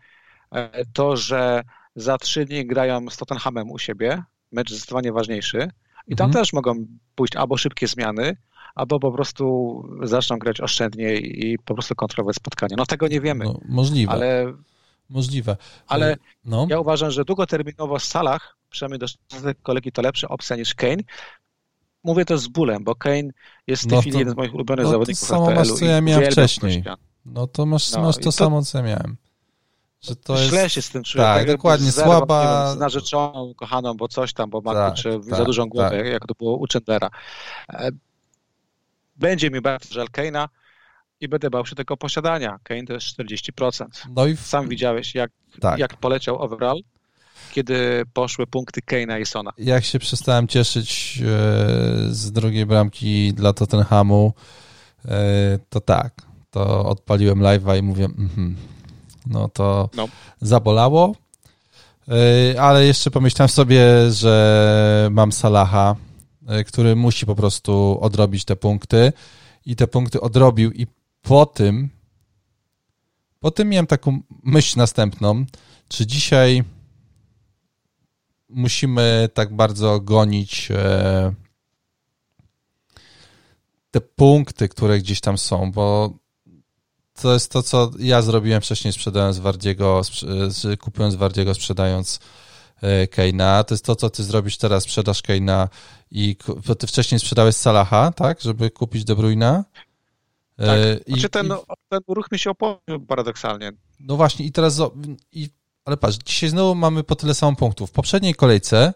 to, że za trzy dni grają z Tottenhamem u siebie, mecz zdecydowanie ważniejszy i tam mhm. też mogą pójść albo szybkie zmiany, albo po prostu zaczną grać oszczędnie i po prostu kontrolować spotkanie. No tego nie wiemy. No, możliwe. Ale Możliwe. Ale no. ja uważam, że długoterminowo w salach, przynajmniej do kolegi, to lepsza opcja niż Kane. Mówię to z bólem, bo Kane jest w tej no chwili to, jeden z moich ulubionych no zawodników to samo masz, co ja miałem wcześniej. No to masz, no, masz to, to samo, co ja miałem. Że to źle jest... się z tym czuję. Tak, tak dokładnie, słaba... Z narzeczoną, kochaną, bo coś tam, bo ma tak, czy tak, za dużą głowę, tak. jak to było u Chandlera. E, będzie mi bardzo żal Kane'a, i będę bał się tego posiadania. Kane to jest 40%. No i w... Sam widziałeś, jak, tak. jak poleciał overall, kiedy poszły punkty Kane'a i Sona. Jak się przestałem cieszyć e, z drugiej bramki dla Tottenhamu, e, to tak, to odpaliłem live'a i mówię, mm no to no. zabolało, e, ale jeszcze pomyślałem sobie, że mam Salaha, który musi po prostu odrobić te punkty i te punkty odrobił i po tym, po tym miałem taką myśl następną, czy dzisiaj musimy tak bardzo gonić e, te punkty, które gdzieś tam są, bo to jest to, co ja zrobiłem wcześniej sprzedając Wardiego, kupując Wardiego, sprzedając e, Keina. To jest to, co ty zrobisz teraz, sprzedasz Keina i ty wcześniej sprzedałeś Salaha, tak, żeby kupić De Bruyna. Tak. I, znaczy ten, i, ten ruch mi się opłacił paradoksalnie. No właśnie i teraz i, ale patrz, dzisiaj znowu mamy po tyle samo punktów. W poprzedniej kolejce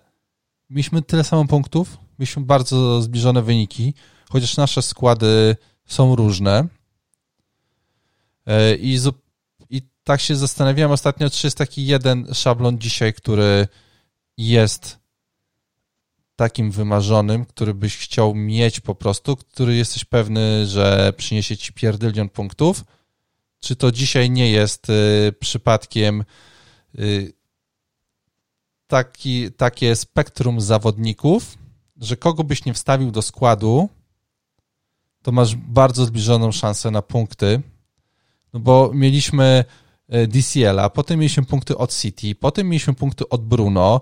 mieliśmy tyle samo punktów, mieliśmy bardzo zbliżone wyniki, chociaż nasze składy są różne. E, I, I tak się zastanawiałem ostatnio, czy jest taki jeden szablon dzisiaj, który jest takim wymarzonym, który byś chciał mieć po prostu, który jesteś pewny, że przyniesie ci pierdylion punktów, czy to dzisiaj nie jest y, przypadkiem y, taki, takie spektrum zawodników, że kogo byś nie wstawił do składu, to masz bardzo zbliżoną szansę na punkty, no bo mieliśmy y, DCL-a, potem mieliśmy punkty od City, potem mieliśmy punkty od Bruno,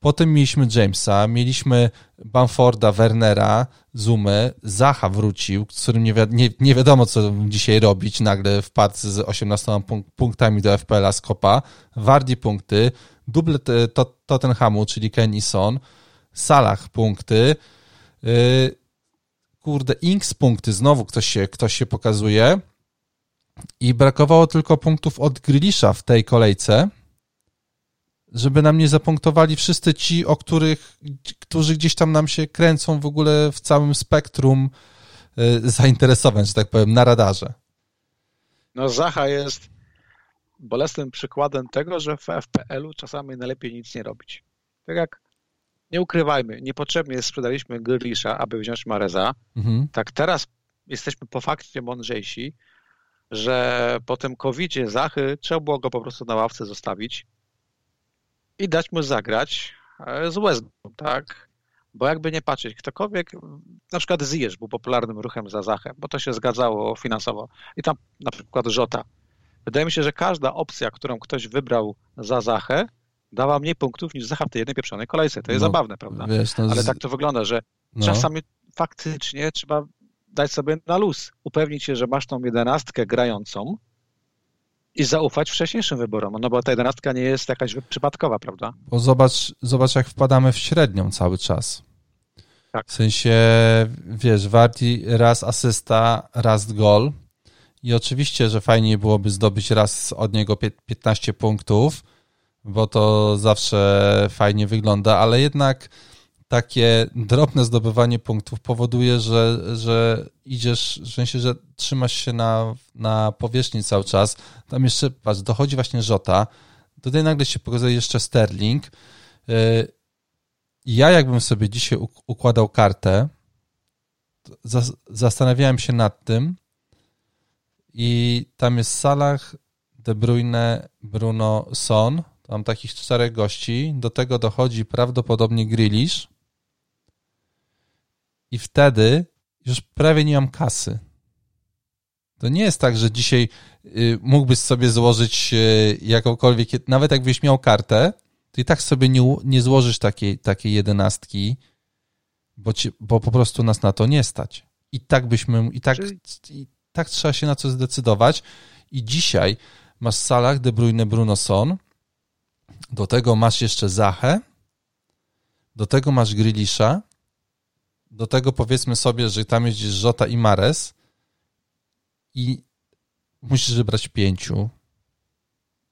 Potem mieliśmy Jamesa, mieliśmy Bamforda, Wernera, Zumy, Zacha wrócił, z którym nie, wi nie, nie, wiadomo, co dzisiaj robić. Nagle wpadł z 18 punktami do FPL-a z Kopa. Wardi punkty, dublet Tottenhamu, czyli Ken i Son, Salah punkty, yy, kurde, Inks punkty, znowu ktoś się, ktoś się pokazuje. I brakowało tylko punktów od Grilisza w tej kolejce żeby nam nie zapunktowali wszyscy ci, o których, którzy gdzieś tam nam się kręcą w ogóle w całym spektrum e, zainteresowań, że tak powiem, na radarze. No Zacha jest bolesnym przykładem tego, że w FPL-u czasami najlepiej nic nie robić. Tak jak nie ukrywajmy, niepotrzebnie sprzedaliśmy Grylisza, aby wziąć Mareza. Mhm. Tak teraz jesteśmy po fakcie mądrzejsi, że po tym covid Zachy trzeba było go po prostu na ławce zostawić i dać mu zagrać e, z West tak? Bo jakby nie patrzeć, ktokolwiek, na przykład Ziyech był popularnym ruchem za Zachem, bo to się zgadzało finansowo. I tam na przykład Żota. Wydaje mi się, że każda opcja, którą ktoś wybrał za Zachę, dała mniej punktów niż Zacha w tej jednej pieprzonej kolejce. To jest no, zabawne, prawda? Wiesz, no, Ale tak to wygląda, że no. czasami faktycznie trzeba dać sobie na luz, upewnić się, że masz tą jedenastkę grającą, i zaufać wcześniejszym wyborom, no bo ta jedenastka nie jest jakaś przypadkowa, prawda? Bo zobacz, zobacz jak wpadamy w średnią cały czas. Tak. W sensie, wiesz, Warti raz asysta, raz gol i oczywiście, że fajniej byłoby zdobyć raz od niego 15 punktów, bo to zawsze fajnie wygląda, ale jednak takie drobne zdobywanie punktów powoduje, że, że idziesz, w sensie, że trzymasz się na, na powierzchni cały czas. Tam jeszcze, patrz, dochodzi właśnie Żota, tutaj nagle się pokazuje jeszcze Sterling. Y, ja jakbym sobie dzisiaj układał kartę, zastanawiałem się nad tym i tam jest Salah, De Bruyne, Bruno, Son, tam takich czterech gości, do tego dochodzi prawdopodobnie Grealish, i wtedy już prawie nie mam kasy. To nie jest tak, że dzisiaj y, mógłbyś sobie złożyć y, jakąkolwiek, nawet jakbyś miał kartę, to i tak sobie nie, nie złożysz takiej, takiej jedenastki, bo, ci, bo po prostu nas na to nie stać. I tak byśmy, i tak, i tak trzeba się na coś zdecydować. I dzisiaj masz Salah, De Bruyne, Bruno Son, do tego masz jeszcze Zachę, do tego masz Grilisza, do tego powiedzmy sobie, że tam jest Żota i Mares i musisz wybrać pięciu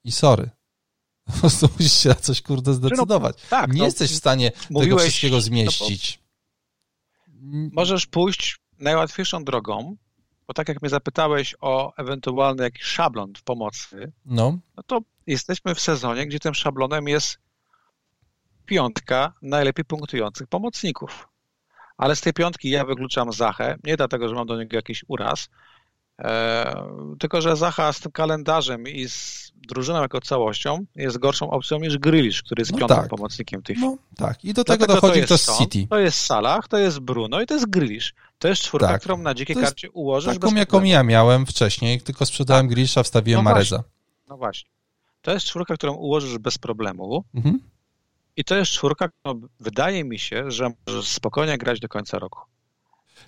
i sorry. Po prostu musisz się na coś, kurde, zdecydować. No, tak, nie no, jesteś w stanie mówiłeś, tego wszystkiego zmieścić. No, możesz pójść najłatwiejszą drogą, bo tak jak mnie zapytałeś o ewentualny jakiś szablon w pomocy, no. no to jesteśmy w sezonie, gdzie tym szablonem jest piątka najlepiej punktujących pomocników ale z tej piątki ja wykluczam Zachę, nie dlatego, że mam do niego jakiś uraz, e, tylko że Zacha z tym kalendarzem i z drużyną jako całością jest gorszą opcją niż Grylisz, który jest no piątym tak. pomocnikiem tej no, Tak, i do tego Dlatego dochodzi to, jest City. To jest Salah, to jest Bruno i to jest Grylisz. To jest czwórka, tak. którą na dzikiej jest karcie ułożysz. Taką, jaką ja miałem wcześniej, tylko sprzedałem tak. Grilisza, wstawiłem no Mareza. Właśnie. No właśnie. To jest czwórka, którą ułożysz bez problemu. Mhm. I to jest czwórka, którą wydaje mi się, że możesz spokojnie grać do końca roku.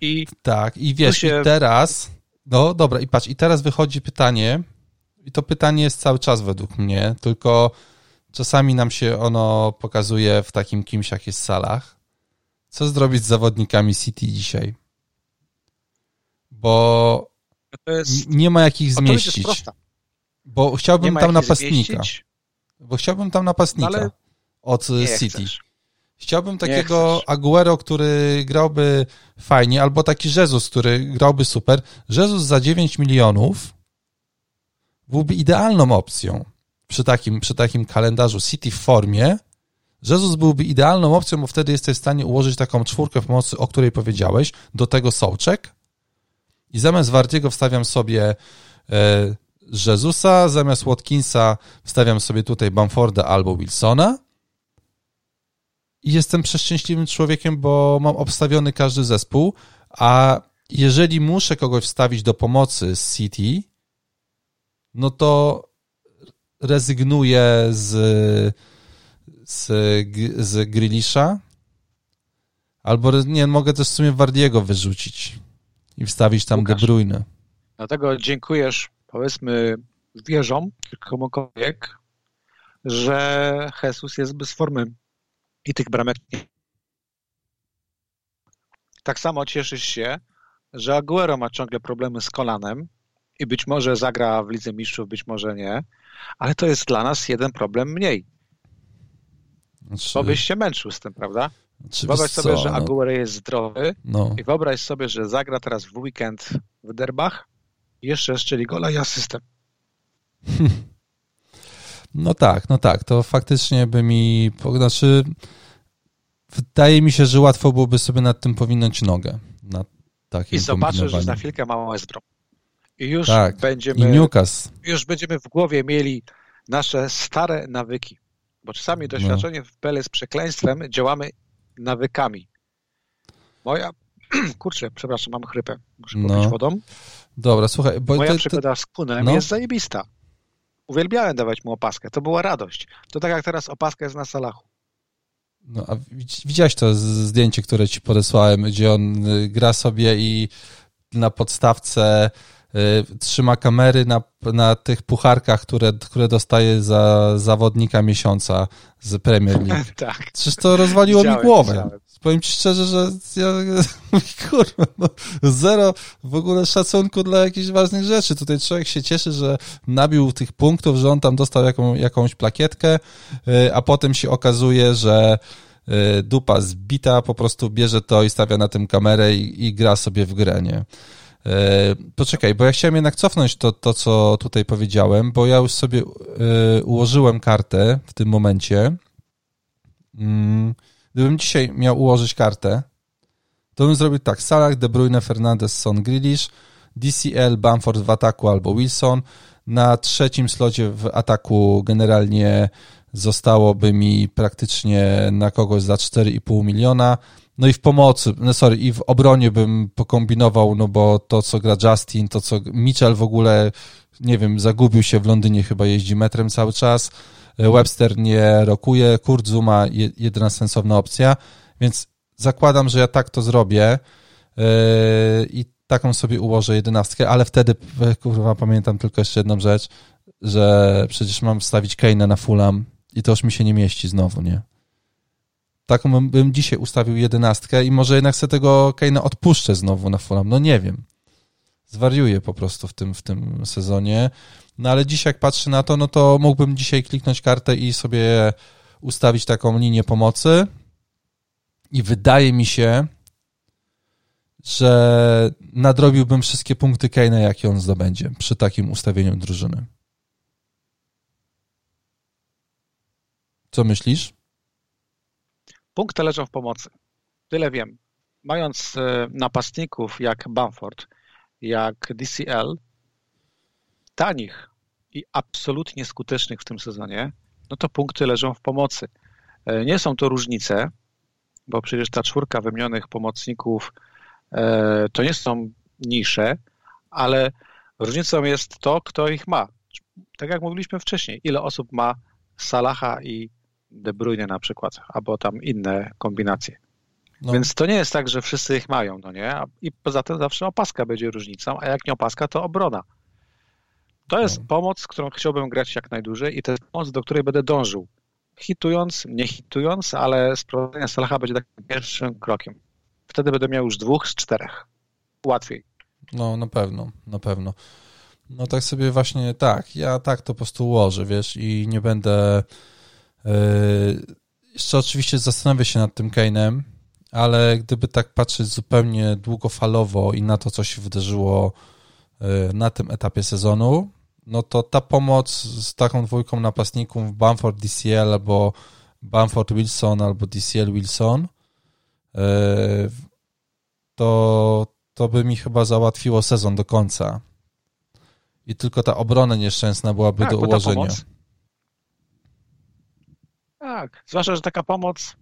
I tak, i wiesz, się... i teraz, no dobra, i patrz, i teraz wychodzi pytanie, i to pytanie jest cały czas według mnie, tylko czasami nam się ono pokazuje w takim kimś, jak jest Salah. Co zrobić z zawodnikami City dzisiaj? Bo jest... nie ma jak ich zmieścić. Bo chciałbym tam napastnika. Zmieścić? Bo chciałbym tam napastnika Ale od City. Chcesz. Chciałbym takiego Aguero, który grałby fajnie, albo taki Jezus, który grałby super. Jezus za 9 milionów byłby idealną opcją przy takim, przy takim kalendarzu City w formie. Jezus byłby idealną opcją, bo wtedy jesteś w stanie ułożyć taką czwórkę pomocy, o której powiedziałeś, do tego Sołczek. I zamiast Wardiego wstawiam sobie e, Jezusa, zamiast Watkinsa wstawiam sobie tutaj Bamforda albo Wilsona jestem przeszczęśliwym człowiekiem, bo mam obstawiony każdy zespół, a jeżeli muszę kogoś wstawić do pomocy z City, no to rezygnuję z, z, z Grilisza, albo nie, mogę też w sumie Wardiego wyrzucić i wstawić tam Łukasz, De Bruyne. Dlatego dziękujesz, powiedzmy, wierzom komukolwiek, że Jesus jest bez formy i tych bramek nie. Tak samo cieszysz się, że Aguero ma ciągle problemy z kolanem i być może zagra w Lidze Mistrzów, być może nie, ale to jest dla nas jeden problem mniej. Znaczy... Bo byś się męczył z tym, prawda? Znaczy, wyobraź sobie, co? że no- Aguero jest zdrowy no. i wyobraź sobie, że zagra teraz w weekend w derbach jeszcze strzeli gola i asystem. No tak, no tak, to faktycznie by mi, znaczy wydaje mi się, że łatwo byłoby sobie nad tym powinąć nogę. Nad takim I zobaczysz, że za chwilkę ma West I już tak, będziemy, i Newcastle. już będziemy w głowie mieli nasze stare nawyki, bo czasami no. doświadczenie no. w PL jest przekleństwem, działamy nawykami. Moja, kurczę, przepraszam, mam chrypę, muszę no. popić wodą. Dobra, słuchaj. Bo Moja ty, przygoda z Kunem no. jest zajebista. Uwielbiałem dawać mu opaskę. To była radość. To tak jak teraz opaska jest na Salachu. No, a widziałeś to zdjęcie, które ci podesłałem, gdzie on y, gra sobie i na podstawce y, trzyma kamery na, na tych pucharkach, które, które dostaje za zawodnika miesiąca z Premier League. tak. Przecież to rozwaliło widziałem, mi głowę. Widziałem powiem ci szczerze, że ja, kurwa, no, zero w ogóle szacunku dla jakichś ważnych rzeczy. Tutaj człowiek się cieszy, że nabił tych punktów, że on tam dostał jaką, jakąś plakietkę, y, a potem się okazuje, że y, dupa zbita, po prostu bierze to i stawia na tym kamerę i, i gra sobie w grę, nie? Y, poczekaj, bo ja chciałem jednak cofnąć to, to, co tutaj powiedziałem, bo ja już sobie ułożyłem kartę w tym momencie. Mm, Gdybym dzisiaj miał ułożyć kartę, to bym zrobił tak. Salah, De Bruyne, Fernandez, Son, Grealish, DCL, Bamford w ataku albo Wilson. Na trzecim slocie w ataku generalnie zostałoby mi praktycznie na kogoś za 4,5 miliona. No i w pomocy, no sorry, i w obronie bym pokombinował, no bo to, co gra Justin, to, co Mitchell w ogóle, nie wiem, zagubił się w Londynie, chyba jeździ metrem cały czas. Webster nie rokuje, Kurt Zuma jedyna sensowna opcja, więc zakładam, że ja tak to zrobię yy, i taką sobie ułożę jedenastkę, ale wtedy, kurwa, pamiętam tylko jeszcze jedną rzecz, że przecież mam wstawić Kane'a na Fulham i to już mi się nie mieści znowu, nie? Taką bym, bym dzisiaj ustawił jedenastkę i może jednak sobie tego Kane'a odpuszczę znowu na Fulham, no nie wiem. Zwariuję po prostu w tym, w tym sezonie. No ale dzisiaj jak patrzę na to, no to mógłbym dzisiaj kliknąć kartę i sobie ustawić taką linię pomocy i wydaje mi się, że nadrobiłbym wszystkie punkty Kane'a, jakie on zdobędzie przy takim ustawieniu drużyny. Co myślisz? Punkty leżą w pomocy. Tyle wiem. Mając e, napastników jak Bamford, jak DCL, tanich, i absolutnie skutecznych w tym sezonie, no to punkty leżą w pomocy. E, nie są to różnice, bo przecież ta czwórka wymienionych pomocników e, to nie są nisze, ale różnicą jest to, kto ich ma. Tak jak mówiliśmy wcześniej, ile osób ma Salaha i De Bruyne na przykład, albo tam inne kombinacje. No. Więc to nie jest tak, że wszyscy ich mają, no nie? I poza tym zawsze opaska będzie różnicą, a jak nie opaska, to obrona. To jest no. pomoc, którą chciałbym grać jak najdłużej i to jest pomoc, do której będę dążył. hitując, nie hitując, ale sprowadzenie Salaha będzie takim pierwszym krokiem. Wtedy będę miał już dwóch z czterech. Łatwiej. No, na pewno, na pewno. No tak sobie właśnie, tak, ja tak to po prostu ułożę, wiesz, i nie będę... Yy, jeszcze oczywiście zastanawiam się nad tym Kane'em, ale gdyby tak patrzeć zupełnie długofalowo i na to, co się wydarzyło yy, na tym etapie sezonu, no to ta pomoc z taką dwójką napastników Bamford DCL albo Bamford Wilson albo DCL Wilson yy, to, to by mi chyba załatwiło sezon do końca. I tylko ta obrona nieszczęsna byłaby tak, do ułożenia. Pomoc... Tak, zwłaszcza, że taka pomoc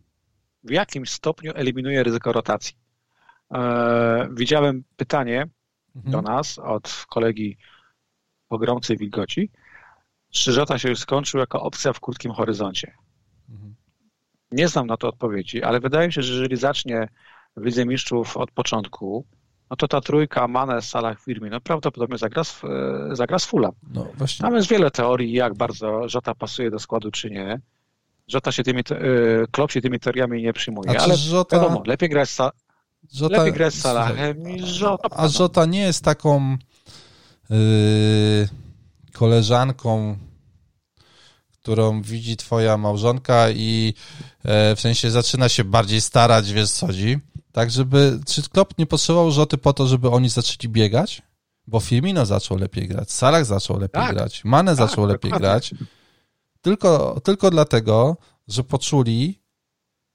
w jakimś stopniu eliminuje ryzyko rotacji. Eee, widziałem pytanie mhm. do nas od kolegi pogromcy wilgoci, czy Żota się już skończył jako opcja w krótkim horyzoncie. Mhm. Nie znam na to odpowiedzi, ale wydaje mi się, że jeżeli zacznie w Lidze Mistrzów od początku, no to ta trójka Mane, Salah, Firmino no prawdopodobnie zagra z, e, zagra z Fulham. No właśnie. Tam jest wiele teorii, jak bardzo Żota pasuje do składu, czy nie. Żota się tymi, e, Klopp się tymi teoriami nie przyjmuje, ale Żota... wiadomo, lepiej grać z, Żota... lepiej grać z Salahem niż Żota. A Żota nie jest taką koleżanką, którą widzi twoja małżonka i e, w sensie zaczyna się bardziej starać, wiesz co chodzi. Tak, żeby, czy Klopp nie potrzebował Rzoty po to, żeby oni zaczęli biegać? Bo Firmino zaczął lepiej grać, Salah zaczął lepiej tak, grać, Mane tak, zaczął lepiej dokładnie. grać. Tylko, tylko dlatego, że poczuli,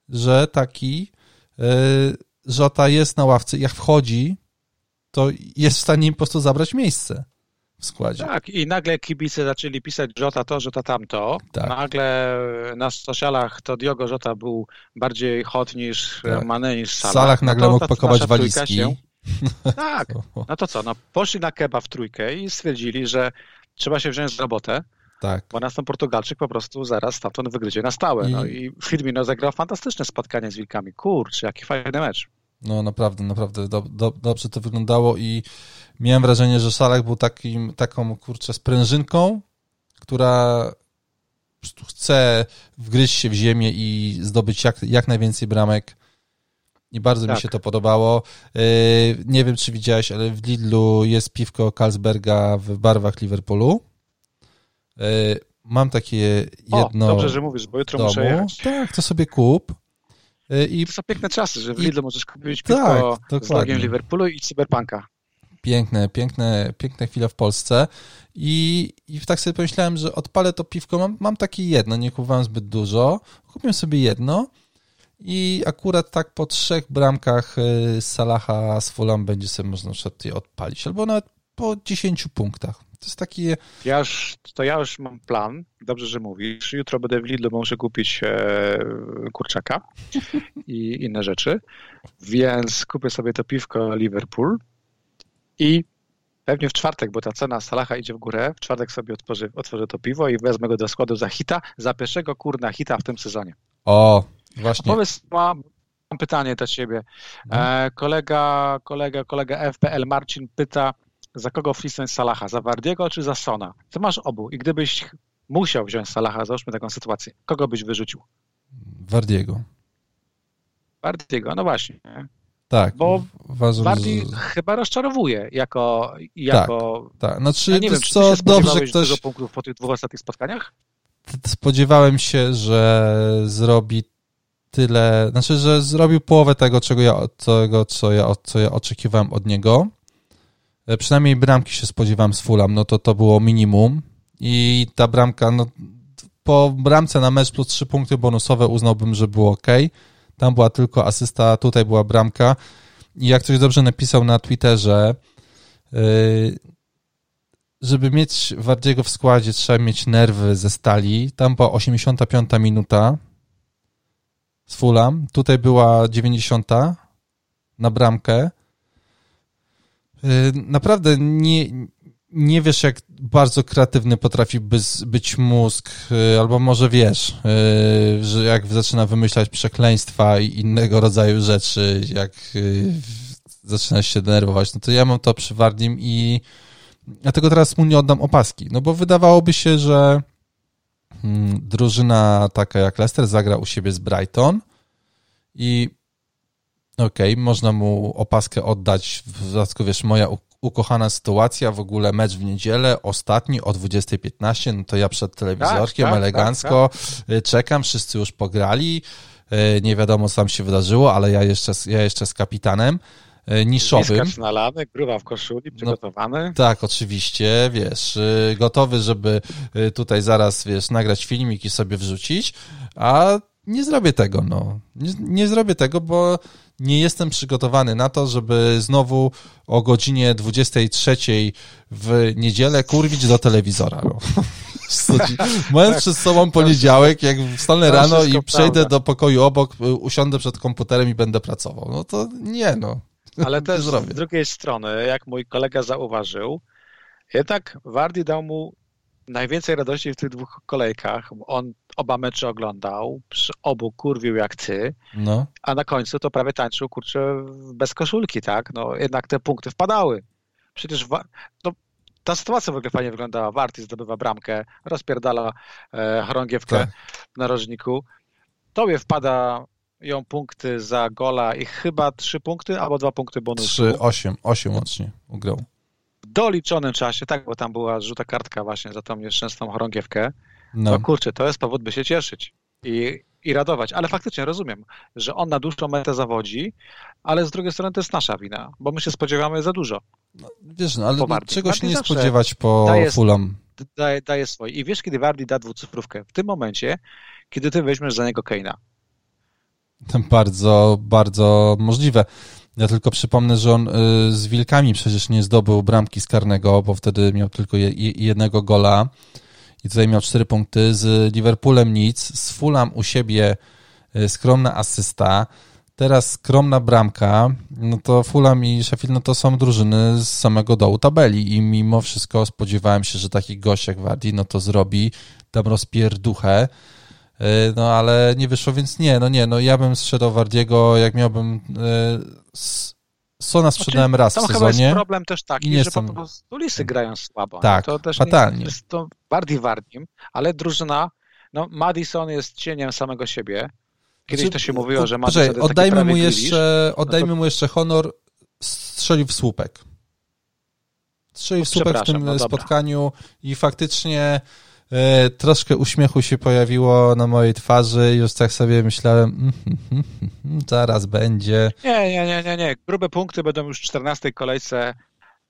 że taki yy, Żota jest na ławce, jak wchodzi, to jest w stanie im po prostu zabrać miejsce w składzie. Tak, i nagle kibice zaczęli pisać Żota to, Żota tamto. Tak. Nagle na socialach to Diogo Żota był bardziej hot niż tak. Mane, niż Salah. Salah nagle no mógł pakować walizki. Się... Tak, no to co, no poszli na keba w trójkę i stwierdzili, że trzeba się wziąć z robotę, tak. bo nas ten Portugalczyk po prostu zaraz stamtąd wygryzie na stałe. I... No i Firmino zagrał fantastyczne spotkanie z Wilkami. Kurczę, jaki fajny mecz. No naprawdę, naprawdę do, do, dobrze to wyglądało i miałem wrażenie, że Salah był takim, taką, kurczę, sprężynką, która chce wgryźć się w ziemię i zdobyć jak, jak najwięcej bramek. I bardzo tak. mi się to podobało. Yy, nie wiem, czy widziałeś, ale w Lidlu jest piwko Carlsberga w barwach Liverpoolu. Yy, mam takie jedno. O, dobrze, że mówisz, bo jutro domu. muszę jechać. Tak, to sobie kup. Yy, I... To są piękne czasy, że w Lidlu możesz kupić piwko tak, z logiem Liverpoolu i Cyberpunka. Piękne, piękne, piękne chwile w Polsce. I, i tak sobie pomyślałem, że odpalę to piwko, mam, mam takie jedno, nie kupowałem zbyt dużo, kupiłem sobie jedno. I akurat tak po trzech bramkach y, z Salaha z Fulham będzie sobie można je odpalić, albo nawet po 10 punktach. To jest takie... Ja już, to ja już mam plan, dobrze, że mówisz. Jutro będę w Lidlu, bo muszę kupić e, kurczaka i inne rzeczy, więc kupię sobie to piwko Liverpool i pewnie w czwartek, bo ta cena Salaha idzie w górę, w czwartek sobie otworzę, otworzę to piwo i wezmę go do składu za hita, za pierwszego kurna hita w tym sezonie. O, właśnie. Powiedz, mam, pytanie do ciebie. E, kolega, kolega, kolega FPL Marcin pyta, za kogo wcisnąć Salaha, za Wardiego czy za Sona? Ty masz obu i gdybyś musiał wziąć Salaha, załóżmy taką sytuację, kogo byś wyrzucił? Wardiego. Wardiego, no właśnie. Tak. Bo uważam, Bardi że... chyba rozczarowuje jako... jako... Tak, tak. Znaczy, ja nie wiem, czy co, dobrze ktoś... dużo punktów po tych dwóch ostatnich spotkaniach? Spodziewałem się, że zrobi tyle, znaczy, że zrobił połowę tego, czego ja, tego, co ja, co ja oczekiwałem od niego. E, przynajmniej bramki się spodziewałem z Fulham, no to to było minimum i ta bramka, no po bramce na mecz plus trzy punkty bonusowe uznałbym, że było ok. Tam była tylko asysta, tutaj była bramka. I jak ktoś dobrze napisał na Twitterze, yy, żeby mieć Wardiego w składzie, trzeba mieć nerwy ze stali. Tam była 85 minuta z Fulham. Tutaj była 90 na bramkę. Yy, naprawdę nie, nie wiesz, jak bardzo kreatywny potrafi być mózg, y, albo może wiesz, y, że jak zaczyna wymyślać przekleństwa i innego rodzaju rzeczy, jak y, zaczyna się denerwować, no to ja mam to przy Wardim i dlatego teraz mu nie oddam opaski, no bo wydawałoby się, że mm, drużyna taka jak Leicester zagra u siebie z Brighton i okej, okay, można mu opaskę oddać, w dodatku wiesz, moja ukochana sytuacja, w ogóle mecz w niedzielę, ostatni o 20.15, no to ja przed telewizorkiem tak, tak, elegancko tak, tak. czekam, wszyscy już pograli, y, nie wiadomo co tam się wydarzyło, ale ja jeszcze, ja jeszcze z kapitanem y, niszowym. Niskacz nalany, gruba w koszuli, no, przygotowany. No, tak, oczywiście, wiesz, gotowy, żeby tutaj zaraz, wiesz, nagrać filmik i sobie wrzucić, a nie zrobię tego, no. Nie, nie zrobię tego, bo nie jestem przygotowany na to, żeby znowu o godzinie 23 w niedzielę kurwić do telewizora. No. Mając przed sobą poniedziałek, jak wstanę rano i przejdę do pokoju obok, usiądę przed komputerem i będę pracował. No to nie, no. Ale też z drugiej strony, jak mój kolega zauważył, jednak Wardi dał mu najwięcej radości w tych dwóch kolejkach. On oba mecze oglądał, przy obu kurwił jak ty, no. a na końcu to prawie tańczył, kurczę, bez koszulki, tak? No jednak te punkty wpadały. Przecież no, ta sytuacja w ogóle fajnie wyglądała. Warty zdobywa bramkę, rozpierdala e, chorągiewkę tak. w narożniku. Tobie wpada ją punkty za gola i chyba trzy punkty albo dwa punkty bonusu. Trzy, osiem, osiem łącznie ugrał doliczonym czasie, tak, bo tam była żółta kartka właśnie za tą nieszczęsną chorągiewkę, no. no kurczę, to jest powód, by się cieszyć i, i radować. Ale faktycznie rozumiem, że on na dłuższą metę zawodzi, ale z drugiej strony to jest nasza wina, bo my się spodziewamy za dużo. No, wiesz, no, ale czego się nie spodziewać po daje, Fulham? Daje, daje swoje. I wiesz, kiedy Wardy da dwucyfrówkę? W tym momencie, kiedy ty weźmiesz za niego Keina. Bardzo, bardzo możliwe. Ja tylko przypomnę, że on y, z Wilkami przecież nie zdobył bramki z karnego, bo wtedy miał tylko jednego gola. I tutaj miał cztery punkty. Z Liverpoolem nic, z Fulham u siebie y, skromna asysta, teraz skromna bramka, no to Fulham i Sheffield no to są drużyny z samego dołu tabeli. I mimo wszystko spodziewałem się, że taki gość jak Wardy no to zrobi tam rozpierduchę. E, no ale nie wyszło, więc nie, no nie, no ja bym sprzedał Wardiego, jak miałbym e, Sona sprzedałem znaczy, raz w sezonie. Tam jest problem też taki, że po prostu lisy grają słabo. Tak, to też fatalnie. Nie, jest to bardziej Wardim, ale drużyna, no Madison jest cieniem samego siebie. Kiedyś znaczy, to się mówiło, że Madison jest oddajmy mu jeszcze, Oddajmy no to... mu jeszcze honor, strzelił w słupek. Strzelił w słupek w tym no spotkaniu i faktycznie E, troszkę uśmiechu się pojawiło na mojej twarzy i już tak sobie myślałem, mm, mm, mm, zaraz będzie. Nie, nie, nie, nie, nie. Grube punkty będą już w 14 kolejce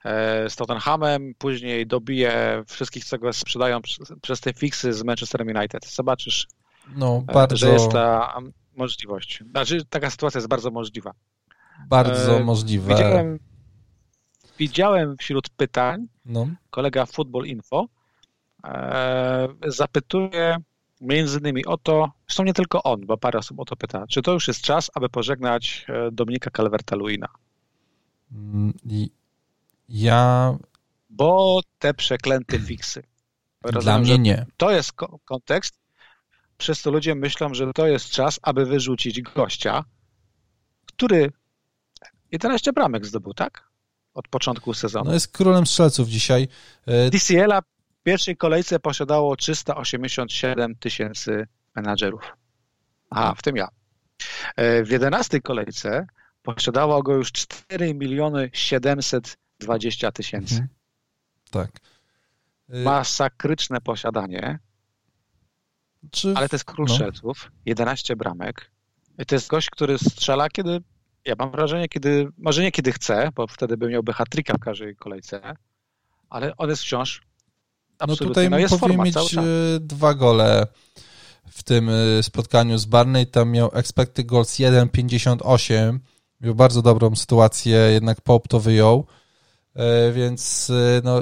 e, z Tottenhamem, później dobije wszystkich, co go sprzedają przez te fiksy z Manchester United. Zobaczysz, no, bardzo... że jest ta możliwość. Znaczy, taka sytuacja jest bardzo możliwa. Bardzo e, możliwe. Widziałem, widziałem wśród pytań no. kolega Football Info, E, zapytuje między innymi o to, zresztą nie tylko on, bo parę osób o to pyta, czy to już jest czas, aby pożegnać e, Dominika Calverta-Luina? Mm, ja... Bo te przeklęte fiksy. Rozumiem, Dla mnie nie. To jest kontekst, przez to ludzie myślą, że to jest czas, aby wyrzucić gościa, który 11 bramek zdobył, tak? Od początku sezonu. No jest królem strzelców dzisiaj. E, DCL-a w pierwszej kolejce posiadało 387 tysięcy menadżerów. A, w tym ja. E, w jedenastej kolejce posiadało go już 4 miliony 720 tysięcy. Mhm. Tak. E, Masakryczne posiadanie. Czy... Ale to jest król no. strzelców, 11 bramek. I to jest gość, który strzela, kiedy, ja mam wrażenie, kiedy, może nie kiedy chce, bo wtedy by miałby hat w każdej kolejce, ale on jest wciąż Absolutnie. No tutaj no jest powinien mieć e, dwa gole w tym e, spotkaniu z Barney. Tam miał expected goals 1,58. Miał bardzo dobrą sytuację, jednak Pop to wyjął. E, więc no,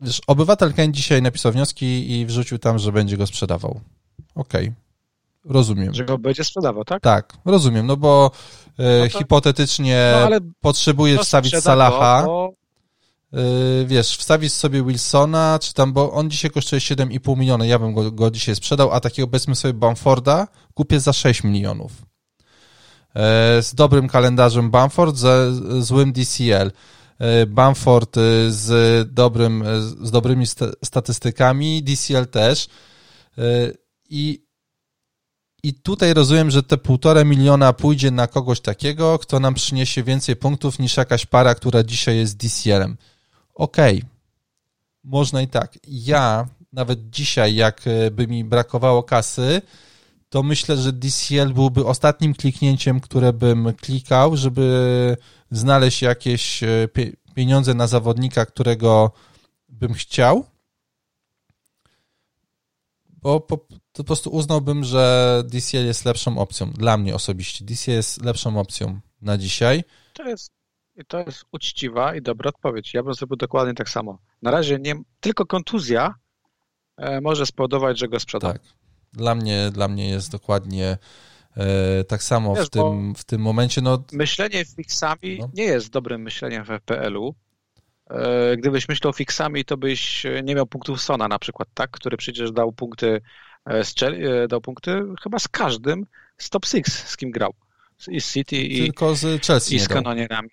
wiesz, obywatel Kane dzisiaj napisał wnioski i wrzucił tam, że będzie go sprzedawał. Okej. Okay. Rozumiem. Że go będzie sprzedawał, tak? Tak, rozumiem, no bo no to, hipotetycznie no, potrzebuje wstawić Salaha. Go, Yy, wiesz, wstawisz sobie Wilsona, czy tam, bo on dzisiaj kosztuje 7,5 miliona, ja bym go, go dzisiaj sprzedał, a takiego powiedzmy sobie Bamforda kupię za 6 milionów. Yy, z dobrym kalendarzem Bamford, ze złym DCL. Yy, Bamford z, dobrym, z dobrymi statystykami, DCL też. I, I tutaj rozumiem, że te półtora miliona pójdzie na kogoś takiego, kto nam przyniesie więcej punktów niż jakaś para, która dzisiaj jest DCL-em. Okej, okay. można i tak. Ja nawet dzisiaj, jak by mi brakowało kasy, to myślę, że DCL byłby ostatnim kliknięciem, które bym klikał, żeby znaleźć jakieś e, pieniądze na zawodnika, którego bym chciał. Bo po, po prostu uznałbym, że DCL jest lepszą opcją. Dla mnie osobiście. DCL jest lepszą opcją na dzisiaj. To jest, to jest uczciwa i dobra odpowiedź. Ja bym zrobił dokładnie tak samo. Na razie nie, tylko kontuzja e, może spowodować, że go sprzedam. Tak. Dla mnie, dla mnie jest dokładnie e, tak samo Wiesz, w, tym, w tym momencie. No... Myślenie fixami no. nie jest dobrym myśleniem w FPL-u. E, gdybyś myślał fixami, to byś nie miał punktów Sona na przykład, tak? Który przecież dał punkty, e, e, dał punkty chyba z każdym z top 6, z kim grał. I z City i, Tylko z Chelsea i z kanonierami.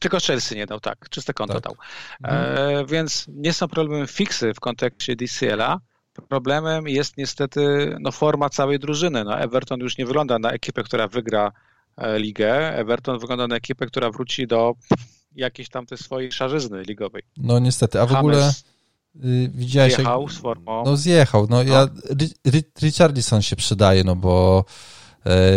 Tylko Chelsea nie dał, tak. Czyste konto tak. dał. Mhm. E, więc nie są problemy fixy w kontekście DCL-a, Problemem jest niestety no, forma całej drużyny. No, Everton już nie wygląda na ekipę, która wygra e, ligę. Everton wygląda na ekipę, która wróci do jakiejś tam tej swojej szarzyzny ligowej. No niestety, a w ogóle y, widziałeś... Zjechał jak... z formą. No zjechał, no, no. ja... Richardson się przydaje, no bo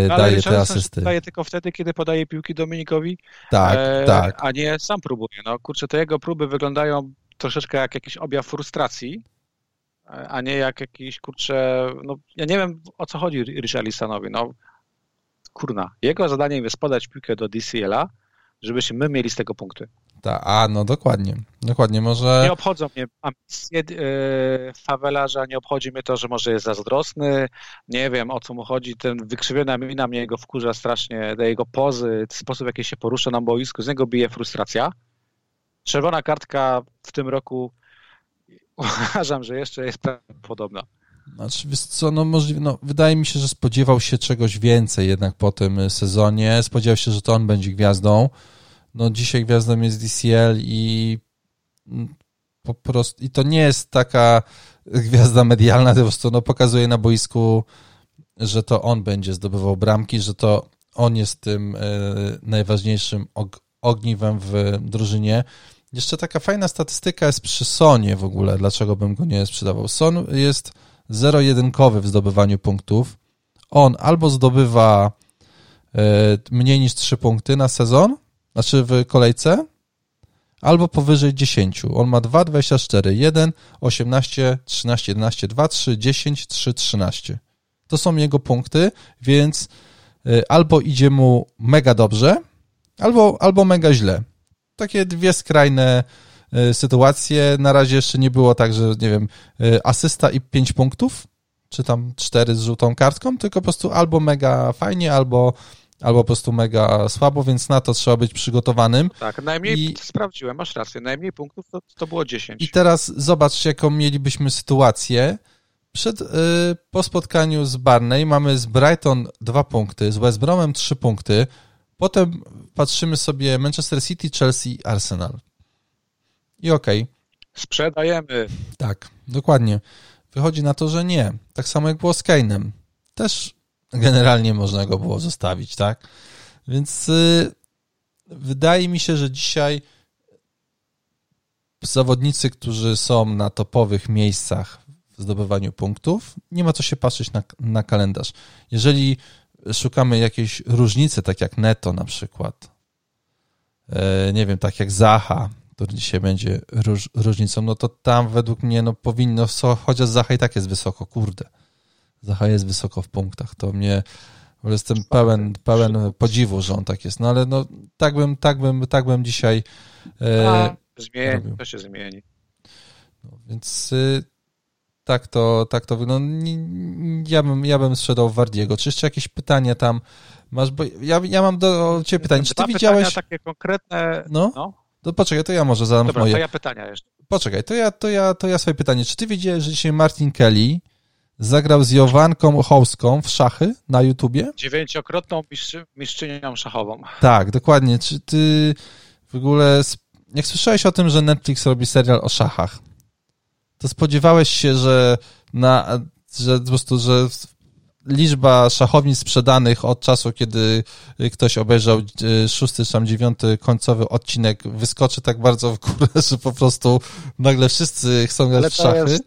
no, daje te asysty. daje tylko wtedy, kiedy podaje piłki Dominikowi, tak, e, tak. a nie sam próbuje. No kurczę, te jego próby wyglądają troszeczkę jak jakiś objaw frustracji, a nie jak jakiś, kurczę, no ja nie wiem o co chodzi Richarlisonowi, no kurna, jego zadaniem jest podać piłkę do DCL-a, żebyśmy my mieli z tego punkty. Ta, a, no dokładnie, dokładnie, może... Nie obchodzą mnie ambicje yy, fawelarza, nie obchodzi mnie to, że może jest zazdrosny, nie wiem o co mu chodzi, ten wykrzywiona mina mnie jego wkurza strasznie, te jego pozy, sposób w jaki się porusza na boisku, z niego bije frustracja. Czerwona kartka w tym roku uważam, że jeszcze jest podobna. Znaczy, co, no możliwe, no, wydaje mi się, że spodziewał się czegoś więcej jednak po tym sezonie. Spodziewał się, że to on będzie gwiazdą. No dzisiaj gwiazdą jest DCL i po prostu, i to nie jest taka gwiazda medialna, po prostu no, pokazuje na boisku, że to on będzie zdobywał bramki, że to on jest tym y, najważniejszym og ogniwem w drużynie. Jeszcze taka fajna statystyka jest przy Sonie w ogóle, dlaczego bym go nie sprzedawał. Son jest zero-jedynkowy w zdobywaniu punktów. On albo zdobywa e, mniej niż 3 punkty na sezon, znaczy w kolejce, albo powyżej 10. On ma 2, 24, 1, 18, 13, 11, 2, 3, 10, 3, 13. To są jego punkty, więc e, albo idzie mu mega dobrze, albo, albo mega źle takie dwie skrajne e, sytuacje. Na razie jeszcze nie było tak, że nie wiem, e, asysta i pięć punktów, czy tam cztery z żółtą kartką, tylko po prostu albo mega fajnie, albo albo po prostu mega słabo, więc na to trzeba być przygotowanym. Tak, najmniej, I... sprawdziłem, masz rację, najmniej punktów to, to było 10. I teraz zobacz, jaką mielibyśmy sytuację. Przed, yy, po spotkaniu z Barney mamy z Brighton dwa punkty, z West Bromem trzy punkty, Potem patrzymy sobie Manchester City, Chelsea, Arsenal. I okej. Okay. Sprzedajemy. Tak, dokładnie. Wychodzi na to, że nie. Tak samo jak było z Kane'em. Też generalnie można go było zostawić, tak? Więc y, wydaje mi się, że dzisiaj zawodnicy, którzy są na topowych miejscach w zdobywaniu punktów, nie ma co się patrzeć na, na kalendarz. Jeżeli szukamy jakiejś różnicy, tak jak Neto na przykład, e, nie wiem, tak jak Zaha, który dzisiaj będzie róż, różnicą, no to tam według mnie no powinno, chociaż Zaha i tak jest wysoko, kurde. Zaha jest wysoko w punktach, to mnie jestem pełen, pełen podziwu, że on tak jest, no ale no tak bym, tak bym, tak bym dzisiaj e, A, zmieni, robił. to się zmieni. No, więc y, tak to, tak to wygląda. Ja bym, ja bym sprzedał Wardiego. Czy jeszcze jakieś pytania tam masz? Bo ja, ja mam do ciebie pytanie. Czy ty widziałeś... takie konkretne... No? no? To poczekaj, to ja może zadam Dobra, moje. to ja pytania jeszcze. Poczekaj, to ja, to, ja, to ja swoje pytanie. Czy ty widziałeś, że dzisiaj Martin Kelly zagrał z Jowanką Hołską w szachy na YouTubie? Dziewięciokrotną mistrzynią szachową. Tak, dokładnie. Czy ty w ogóle... Jak słyszałeś o tym, że Netflix robi serial o szachach, to spodziewałeś się, że na że po prostu, że liczba szachownic sprzedanych od czasu, kiedy ktoś obejrzał e, szósty czy tam dziewiąty końcowy odcinek, wyskoczy tak bardzo w górę, że po prostu nagle wszyscy chcą grać w szachy. Jest,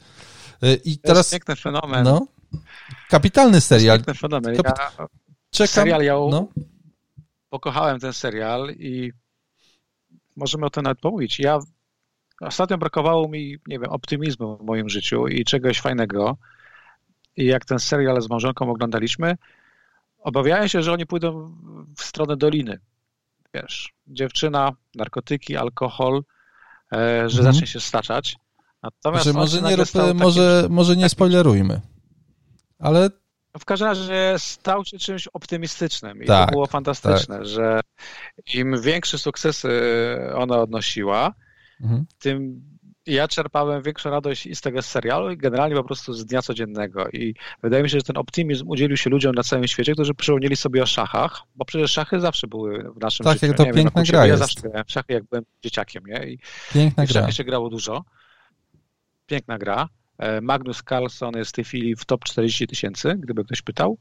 e, I teraz. Jest piękny fenomen. No, kapitalny serial. Piękny fenomen. Ja, Czekam. Serial ja no. pokochałem ten serial i możemy o tym nawet pomówić. Ja ostatnio brakowało mi, nie wiem, optymizmu w moim życiu i czegoś fajnego i jak ten serial z małżonką oglądaliśmy, obawiałem się, że oni pójdą w stronę doliny. Wiesz, dziewczyna, narkotyki, alkohol, e, że mhm. zacznie się staczać. Natomiast znaczy, może, nie, takim... może, może nie spoilerujmy, ale w każdym razie stał się czymś optymistycznym i tak, to było fantastyczne, tak. że im większe sukcesy ona odnosiła, mhm. tym ja czerpałem większą radość i z tego serialu i generalnie po prostu z dnia codziennego. I wydaje mi się, że ten optymizm udzielił się ludziom na całym świecie, którzy przypomnieli sobie o szachach, bo przecież szachy zawsze były w naszym tak, życiu. Tak, jak to piękna gra Ja zawsze grałem szachy, jak byłem dzieciakiem, nie? I, piękna i w szachy gra. się grało dużo. Piękna gra. E, Magnus Carlson jest w tej chwili w top 40 tysięcy, gdyby ktoś pytał.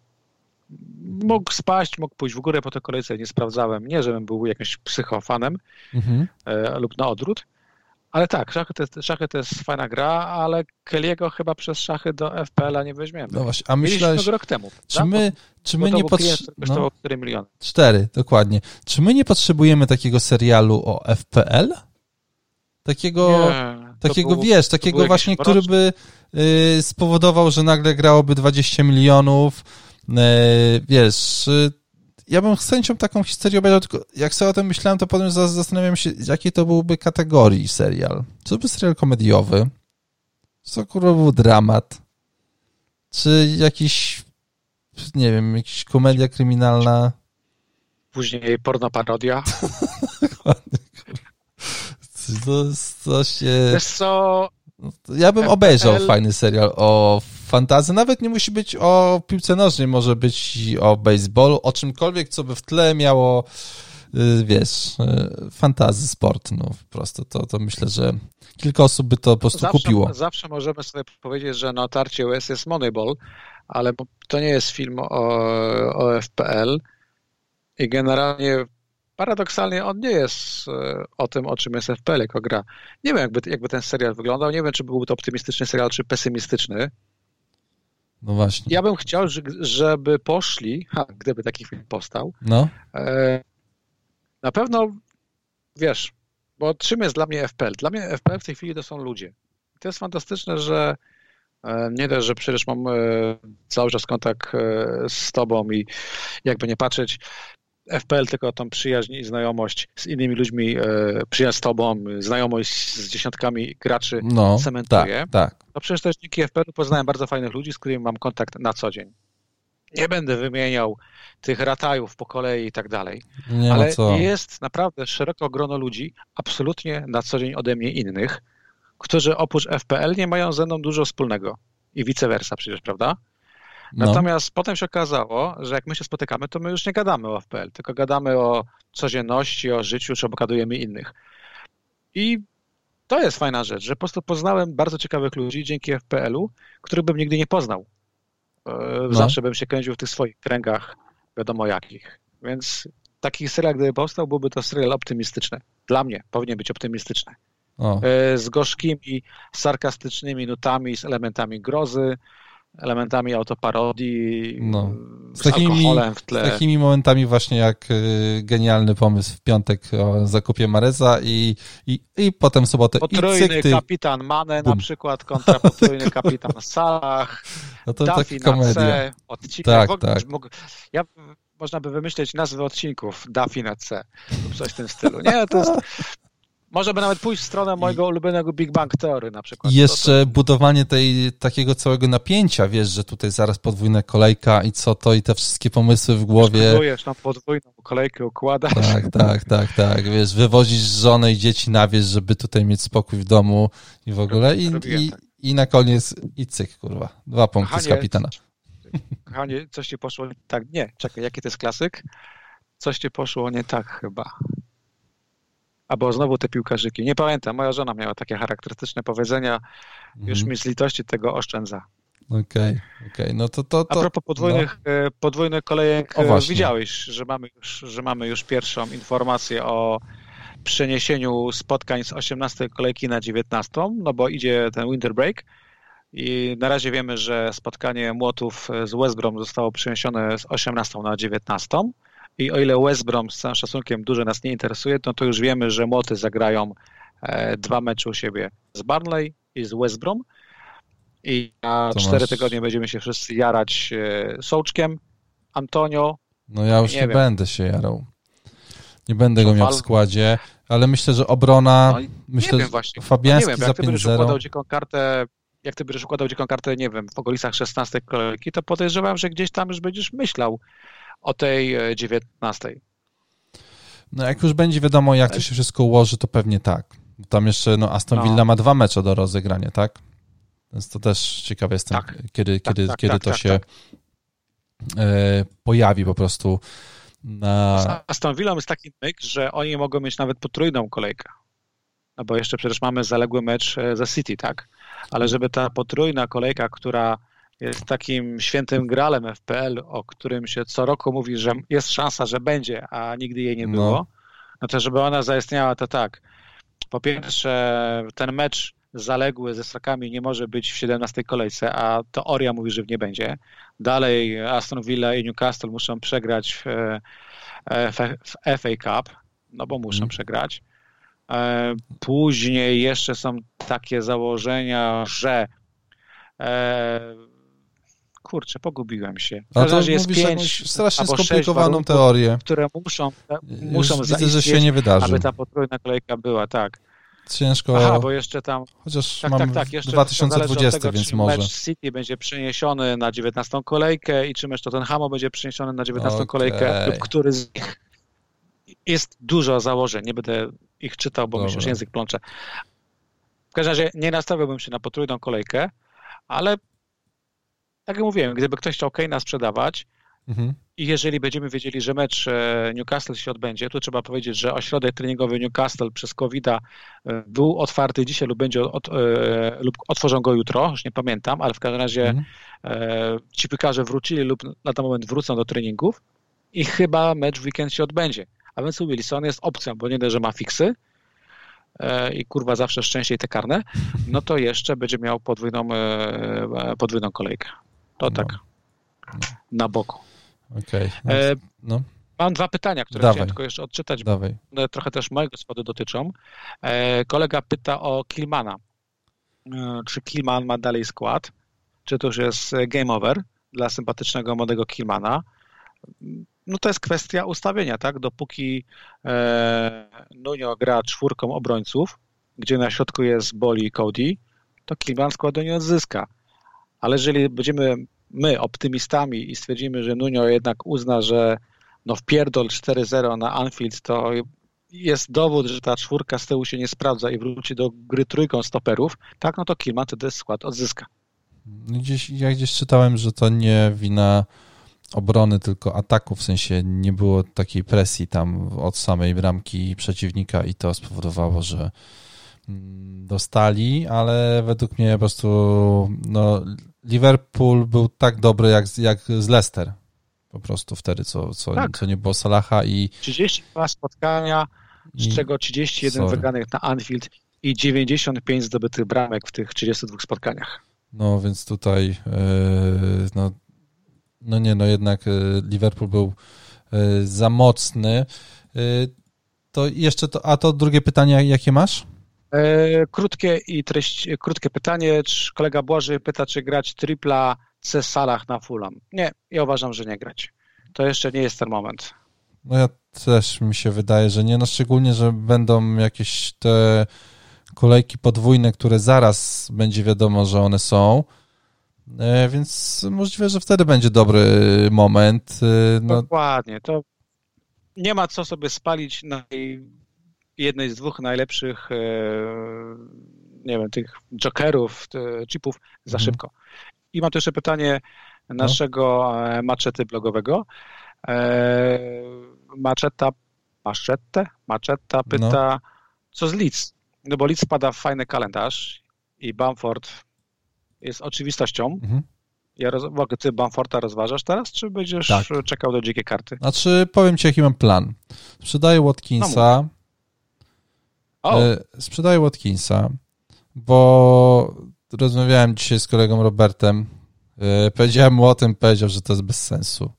Mógł spaść, mógł pójść w górę po tej kolejce, nie sprawdzałem. Nie, żebym był jakimś psychofanem mhm. E, lub na odwrót ale tak, szachy to, jest, szachy to jest fajna gra, ale Kelly'ego chyba przez szachy do FPL-a nie weźmiemy. No właśnie, a myślałeś... rok temu. Czy my, czy my nie potrzebujemy... No, 4 miliony. 4, dokładnie. Czy my nie potrzebujemy takiego serialu o FPL? Takiego, nie, takiego był, wiesz, takiego właśnie, który by y, spowodował, że nagle grałoby 20 milionów, y, wiesz, y, ja bym z chęcią taką historię obejrzał, tylko jak sobie o tym myślałem, to potem zastanawiam się, jakiej to byłby kategorii serial. Czy to by serial komediowy? Czy to kurwa był dramat? Czy jakiś, nie wiem, jakaś komedia kryminalna? Później pornoparodia. Dokładnie. To, to się... Wiesz co, ja bym obejrzał fajny serial o fantazy. Nawet nie musi być o piłce nożnej, może być o baseballu, o czymkolwiek, co by w tle miało, y, wiesz, y, fantazy, sport, no po prostu. To, to myślę, że kilka osób by to po prostu zawsze, kupiło. Zawsze możemy sobie powiedzieć, że na tarcie US jest Moneyball, ale to nie jest film o, o FPL i generalnie paradoksalnie on nie jest e, o tym, o czym jest FPL jako gra. Nie wiem, jakby, jakby ten serial wyglądał, nie wiem, czy byłby to optymistyczny serial, czy pesymistyczny. No właśnie. Ja bym chciał, żeby poszli, ha, gdyby taki film powstał, no. E, na pewno, wiesz, bo czym jest dla mnie FPL? Dla mnie FPL w tej chwili to są ludzie. to jest fantastyczne, że e, nie też, że przecież mam cały czas kontakt z tobą i jakby nie patrzeć, FPL tylko tą przyjaźń i znajomość z innymi ludźmi, e, przyjaźń z tobą, znajomość z dziesiątkami graczy no, cementuje. Tak, tak. No przecież też dzięki FPL poznałem bardzo fajnych ludzi, z którymi mam kontakt na co dzień. Nie będę wymieniał tych ratajów po kolei i tak dalej, Nie ale co. jest naprawdę szeroko grono ludzi, absolutnie na co dzień ode mnie innych, którzy oprócz FPL nie mają ze mną dużo wspólnego. I vice versa przecież, prawda? No. Natomiast potem się okazało, że jak my się spotykamy, to my już nie gadamy o FPL, tylko gadamy o codzienności, o życiu, czy obgadujemy innych. I to jest fajna rzecz, że po prostu poznałem bardzo ciekawych ludzi dzięki FPL-u, których bym nigdy nie poznał. E, no. Zawsze bym się kręcił w tych swoich kręgach, wiadomo jakich. Więc taki serial, gdyby powstał, byłby to serial optymistyczny. Dla mnie powinien być optymistyczny. O. E, z gorzkimi, sarkastycznymi nutami, z elementami grozy, elementami autoparodii, no. z, takimi, w tle. Z takimi momentami właśnie jak y, genialny pomysł w piątek o zakupie Mareza i, i, i potem sobotę potrójny i ty... kapitan Mane Bum. na przykład kontra potrójny kapitan Salah, no to Duffy taka komedia. C, odcinek. Tak, tak. Mógł, ja, można by wymyśleć nazwy odcinków Duffy na C lub coś w tym stylu. Nie, to jest może by nawet pójść w stronę mojego ulubionego Big Bang Theory na przykład. I jeszcze to... budowanie tej, takiego całego napięcia, wiesz, że tutaj zaraz podwójna kolejka i co to i te wszystkie pomysły w głowie. Budujesz na podwójną kolejkę, układasz. Tak, tak, tak, tak, wiesz, wywozisz żonę i dzieci na wieś, żeby tutaj mieć spokój w domu i w ogóle i, i, tak. i na koniec i cyk, kurwa, dwa punkty Kochanie, z kapitana. Kochanie, coś ci poszło tak, nie, czekaj, jaki to jest klasyk? Coś ci poszło nie tak chyba. Albo znowu te piłkarzyki. Nie pamiętam, moja żona miała takie charakterystyczne powiedzenia, już mhm. mi z litości tego oszczędza. Okej, okay, okej, okay. no to, to, to... A propos podwójnych, no. E, podwójnych kolejek, e, widziałeś, że mamy, już, że mamy już pierwszą informację o przeniesieniu spotkań z 18 kolejki na 19, no bo idzie ten winter break i na razie wiemy, że spotkanie Młotów z West Brom zostało przeniesione z 18 na 19 i o ile West Brom z całym szacunkiem dużo nas nie interesuje, no to już wiemy, że Młoty zagrają e, dwa mecze u siebie z Barnley i z West Brom i na to cztery tygodnie będziemy się wszyscy jarać e, Sołczkiem, Antonio. No ja już nie, nie będę się jarał. Nie będę go miał w składzie, ale myślę, że obrona, no, myślę, że Fabiański no, nie wiem, za 5-0. dziką kartę jak ty będziesz układał dziką kartę, nie wiem, w okolicach 16 kolejki, to podejrzewam, że gdzieś tam już będziesz myślał o tej 19. E, no jak już będzie wiadomo, jak to się wszystko ułoży, to pewnie tak. Tam jeszcze no, Aston no. Villa no. ma dwa mecze do rozegrania, tak? Więc to też ciekawe jestem, tak. kiedy, tak, kiedy, tak, kiedy tak, to tak, się tak. e, pojawi po prostu na... Aston Villa jest taki myk, że oni mogą mieć nawet potrójną kolejkę. No bo jeszcze przecież mamy zaległy mecz e, za City, tak? Ale żeby ta potrójna kolejka, która jest takim świętym gralem FPL, o którym się co roku mówi, że jest szansa, że będzie, a nigdy jej nie no. było, no, to żeby ona zaistniała, to tak. Po pierwsze, ten mecz zaległy ze Strakami nie może być w 17 kolejce, a teoria mówi, że w nie będzie. Dalej Aston Villa i Newcastle muszą przegrać w, e, w FA Cup, no bo muszą mm. przegrać. E, później jeszcze są takie założenia, że e, kurczę, pogubiłem się. A to jest pięć strasznie skomplikowaną teorię. Które muszą, muszą Widzę, że się nie wydarzy. aby ta potrójna kolejka była, tak. Ciężko. Aha, bo jeszcze tam. Chociaż tak, tak, tak, jeszcze 2020, tego, więc może. Mecz City będzie przeniesiony na 19 kolejkę i czy mecz Tottenhamu będzie przeniesiony na 19 okay. kolejkę, lub który z nich. Jest dużo założeń, nie będę ich czytał, bo Dobra. mi się już język plącze. W każdym razie nie nastawiałbym się na potrójną kolejkę, ale tak jak mówiłem, gdyby ktoś chciał Kane'a sprzedawać mhm. i jeżeli będziemy wiedzieli, że mecz e, Newcastle się odbędzie, to trzeba powiedzieć, że ośrodek treningowy Newcastle przez covid e, był otwarty dzisiaj lub będzie od, e, lub otworzą go jutro, już nie pamiętam, ale w każdym razie mhm. ci piłkarze wrócili lub na ten moment wrócą do treningów i chyba mecz w weekend się odbędzie. A więc Wilson jest opcją, bo nie dość, że ma fiksy, i kurwa zawsze szczęście i te karne, no to jeszcze będzie miał podwójną, podwójną kolejkę. To no. tak. No. Na boku. Okej. Okay. E, no. Mam dwa pytania, które Dawaj. chciałem tylko jeszcze odczytać, Dawaj. bo trochę też mojego składu dotyczą. E, kolega pyta o Kilmana. E, czy Kilman ma dalej skład? Czy to już jest game over dla sympatycznego młodego Kilmana? No to jest kwestia ustawienia, tak? Dopóki e, Nunio gra czwórką obrońców, gdzie na środku jest Boli i Cody, to Kilman składu nie odzyska. Ale jeżeli będziemy my optymistami i stwierdzimy, że Nunio jednak uzna, że no wpierdol 4-0 na Anfield, to jest dowód, że ta czwórka z tyłu się nie sprawdza i wróci do gry trójką stoperów, tak, no to Kilman wtedy skład odzyska. Gdzieś, ja gdzieś czytałem, że to nie wina obrony, tylko ataku, w sensie nie było takiej presji tam od samej bramki przeciwnika i to spowodowało, że dostali, ale według mnie po prostu no, Liverpool był tak dobry jak, jak z Leicester. Po prostu wtedy, co, co, tak. co nie było Salaha i... 32 spotkania, z czego 31 Sorry. wygranych na Anfield i 95 zdobytych bramek w tych 32 spotkaniach. No, więc tutaj yy, no, no nie, no jednak yy, Liverpool był yy, za mocny. To jeszcze to, a to drugie pytanie, jakie masz? E, krótkie i treść, krótkie pytanie. Czy kolega Błaży pyta, czy grać tripla C Salah na Fulham. Nie, ja uważam, że nie grać. To jeszcze nie jest ten moment. No ja też mi się wydaje, że nie, no szczególnie, że będą jakieś te kolejki podwójne, które zaraz będzie wiadomo, że one są, e, więc możliwe, że wtedy będzie dobry moment. E, no. Dokładnie, to nie ma co sobie spalić na jednej z dwóch najlepszych, e, nie wiem, tych jokerów, chipów za mhm. szybko. I mam tu jeszcze pytanie naszego no. maczety blogowego. E, maczeta, Maszette? Maczeta pyta, no. co z Leeds? No bo Leeds pada w fajny kalendarz i Bamford jest oczywistością, mhm. Ja roz... Ty Bamforta rozważasz teraz, czy będziesz tak. czekał do dzikiej karty? Znaczy, powiem ci, jaki mam plan. Sprzedaję Watkinsa. No sprzedaję Watkinsa, bo rozmawiałem dzisiaj z kolegą Robertem. E, powiedziałem mu o tym, powiedział, że to jest bez sensu.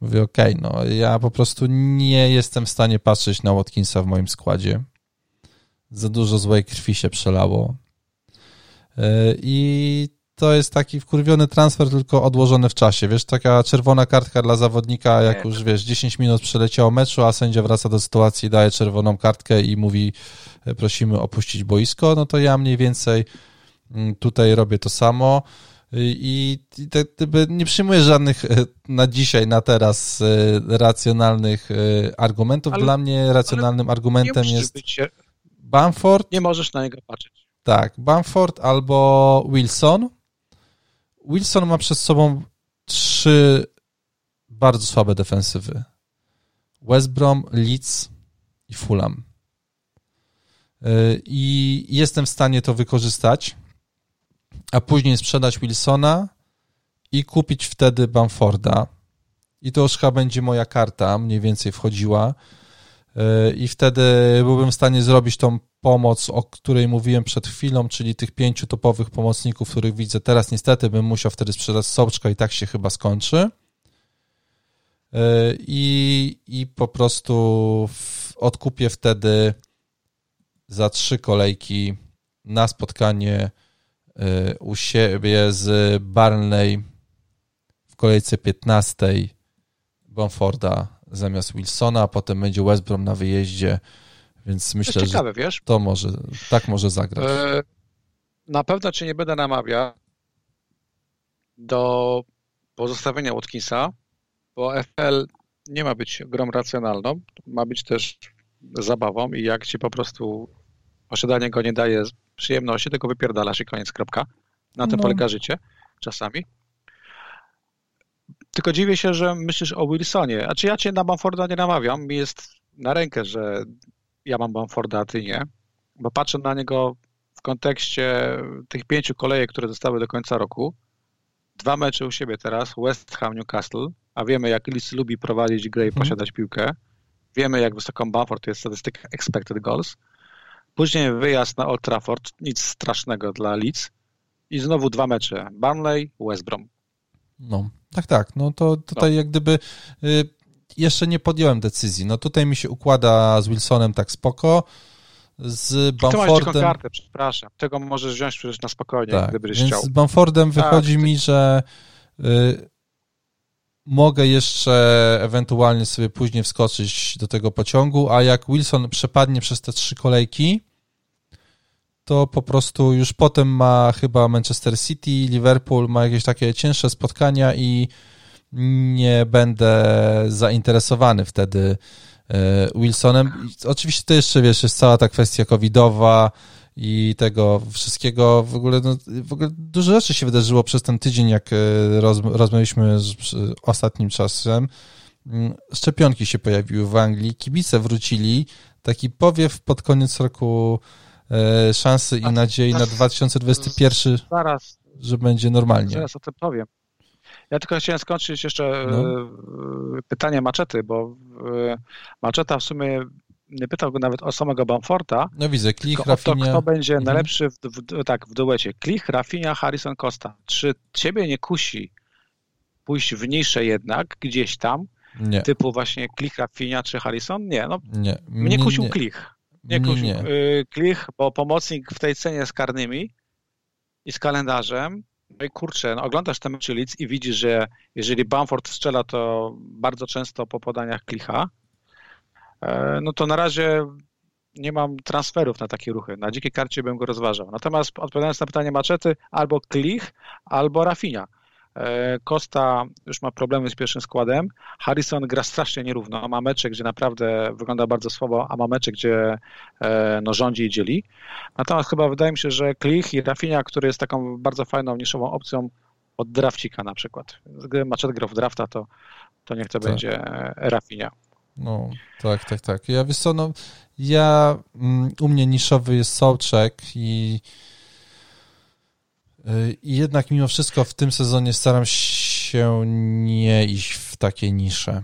Mówię, okej, okay, no ja po prostu nie jestem w stanie patrzeć na Watkinsa w moim składzie. Za dużo złej krwi się przelało. E, I to jest taki wkurwiony transfer, tylko odłożony w czasie. Wiesz, taka czerwona kartka dla zawodnika, jak już wiesz, 10 minut przeleciało meczu, a sędzia wraca do sytuacji, daje czerwoną kartkę i mówi, e, prosimy opuścić boisko, no to ja mniej więcej mm, tutaj robię to samo. I, i te, nie przyjmuję żadnych e, na dzisiaj, na teraz racjonalnych argumentów. Ale, Dla mnie racjonalnym argumentem jest być, Bamford. Nie możesz na niego patrzeć. Tak, Bamford albo Wilson. Wilson ma przed sobą trzy bardzo słabe defensywy. West Brom, Leeds i Fulham. Y, I jestem w stanie to wykorzystać, a później sprzedać Wilsona i kupić wtedy Bamforda. I to już chyba będzie moja karta, mniej więcej wchodziła. Y, I wtedy byłbym w stanie zrobić tą pomoc, o której mówiłem przed chwilą, czyli tych pięciu topowych pomocników, których widzę teraz. Niestety bym musiał wtedy sprzedać Sołczka i tak się chyba skończy. E, I, i po prostu odkupię wtedy za trzy kolejki na spotkanie e, u siebie z Barnley w kolejce 15 Bamforda zamiast Wilsona, a potem będzie West Brom na wyjeździe więc myślę, ciekawe, że wiesz? to może, tak może zagrać. E, na pewno cię nie będę namawiał do pozostawienia Watkinsa, bo FL nie ma być grą racjonalną, ma być też zabawą i jak ci po prostu posiadanie go nie daje przyjemności, tylko wypierdalasz i koniec, kropka. Na tym no. polega życie czasami. Tylko dziwię się, że myślisz o Wilsonie. A czy ja cię na Bamforda nie namawiam? Mi jest na rękę, że ja mam Bamforda, a ty nie, bo patrzę na niego w kontekście tych pięciu kolejek, które zostały do końca roku. Dwa mecze u siebie teraz, West Ham, Newcastle, a wiemy jak Leeds lubi prowadzić grę i mhm. posiadać piłkę. Wiemy jak wysoką Bamford jest statystyka expected goals. Później wyjazd na Old Trafford, nic strasznego dla Leeds. I znowu dwa mecze, Burnley, West Brom. No, tak, tak. No to tutaj no. jak gdyby y, jeszcze nie podjąłem decyzji. No tutaj mi się układa z Wilsonem tak spoko, z Bamfordem... Ty kartę, przepraszam. Tego możesz wziąć przecież na spokojnie, tak, gdybyś więc chciał. z Bamfordem wychodzi tak, mi, że y, mogę jeszcze ewentualnie sobie później wskoczyć do tego pociągu, a jak Wilson przepadnie przez te trzy kolejki, to po prostu już potem ma chyba Manchester City, Liverpool, ma jakieś takie cięższe spotkania i nie będę zainteresowany wtedy e, Wilsonem. Oczywiście to jeszcze, wiesz, jest cała ta kwestia covidowa i tego wszystkiego, w ogóle, no, w ogóle dużo rzeczy się wydarzyło przez ten tydzień, jak e, roz, rozmawialiśmy z, ostatnim czasem. Mm, szczepionki się pojawiły w Anglii, kibice wrócili, taki powiew pod koniec roku e, szansy i nadziei na 2021, zaraz, że będzie normalnie. Zaraz o tym powiem. Ja tylko chciałem skończyć jeszcze no. E, pytanie Maczety, bo e, Maczeta w sumie nie pytał go nawet o samego Bamforta. No widzę, Klich, Rafinha. To, kto będzie mhm. najlepszy w, w, tak, w duecie. Klich, Rafinha, Harrison Costa. Czy ciebie nie kusi pójść w niższe jednak, gdzieś tam, nie. typu właśnie Klich, Rafinha czy Harrison? Nie, no nie. mnie kusił nie. Klich. Nie kusił nie. E, Klich, bo pomocnik w tej cenie z karnymi i z kalendarzem no i kurczę, no oglądasz te mecze Leeds i widzisz, że jeżeli Bamford strzela, to bardzo często po podaniach klicha, e, no to na razie nie mam transferów na takie ruchy. Na dzikiej karcie bym go rozważał. Natomiast odpowiadając na pytanie Maczety, albo Klich, albo Rafinha. Costa e, już ma problemy z pierwszym składem. Harrison gra strasznie nierówno. Ma mecze, gdzie naprawdę wygląda bardzo słabo, a ma mecze, gdzie e, no, rządzi i dzieli. Natomiast chyba wydaje mi się, że Klich i Rafinha, który jest taką bardzo fajną, niszową opcją od drafcika na przykład. Gdy Machet grał w drafta, to, to niech to tak. będzie Rafinha. No, tak, tak, tak. Ja wiesz co, no, ja, mm, u mnie niszowy jest Sołczek i I jednak mimo wszystko w tym sezonie staram się nie iść w takie nisze.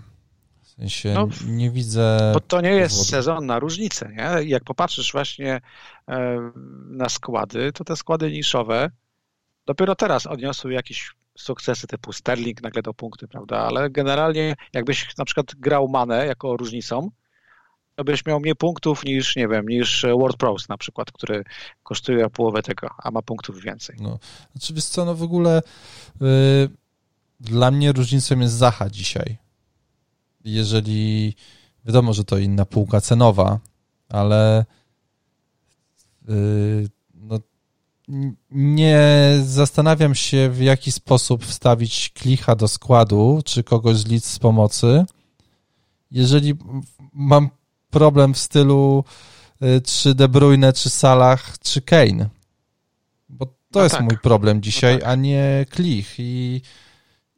W sensie no, nie widzę. Bo to nie jest powodu. sezon na różnicę, nie? Jak popatrzysz właśnie na składy, to te składy niszowe dopiero teraz odniosły jakieś sukcesy typu Sterling nagle do punkty, prawda? Ale generalnie jakbyś na przykład grał Manę jako różnicą, byś miał mniej punktów niż, nie wiem, niż World Pros na przykład, który kosztuje połowę tego, a ma punktów więcej. No, znaczy wiesz co, no w ogóle yy, dla mnie różnicą jest Zaha dzisiaj. Jeżeli, wiadomo, że to inna półka cenowa, ale yy, no nie zastanawiam się, w jaki sposób wstawić klicha do składu, czy kogoś z z pomocy. Jeżeli mam problem w stylu y, czy De Bruyne, czy Salah, czy Kane. Bo to no jest tak. mój problem dzisiaj, no tak. a nie klich. I,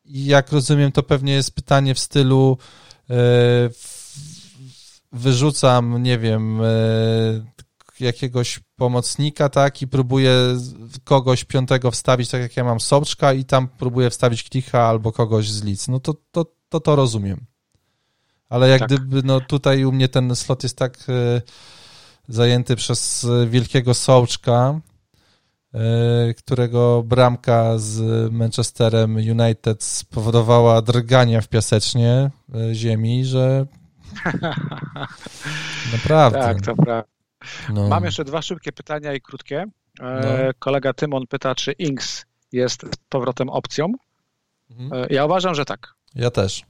I, jak rozumiem, to pewnie jest pytanie w stylu yy, wyrzucam, nie wiem, yy, jakiegoś pomocnika, tak, i próbuję kogoś piątego wstawić, tak jak ja mam Soczka i tam próbuję wstawić klicha albo kogoś z lic. No to to, to, to rozumiem. Ale jak tak. gdyby, no tutaj u mnie ten slot jest tak y, zajęty przez wielkiego Sołczka, y, którego bramka z Manchesterem United spowodowała drgania w piasecznie y, ziemi, że naprawdę. Tak, to prawda. No. Mam jeszcze dwa szybkie pytania i krótkie. E, no. Kolega Tymon pyta, czy Inks jest z powrotem opcją. Mhm. E, ja uważam, że tak. Ja też.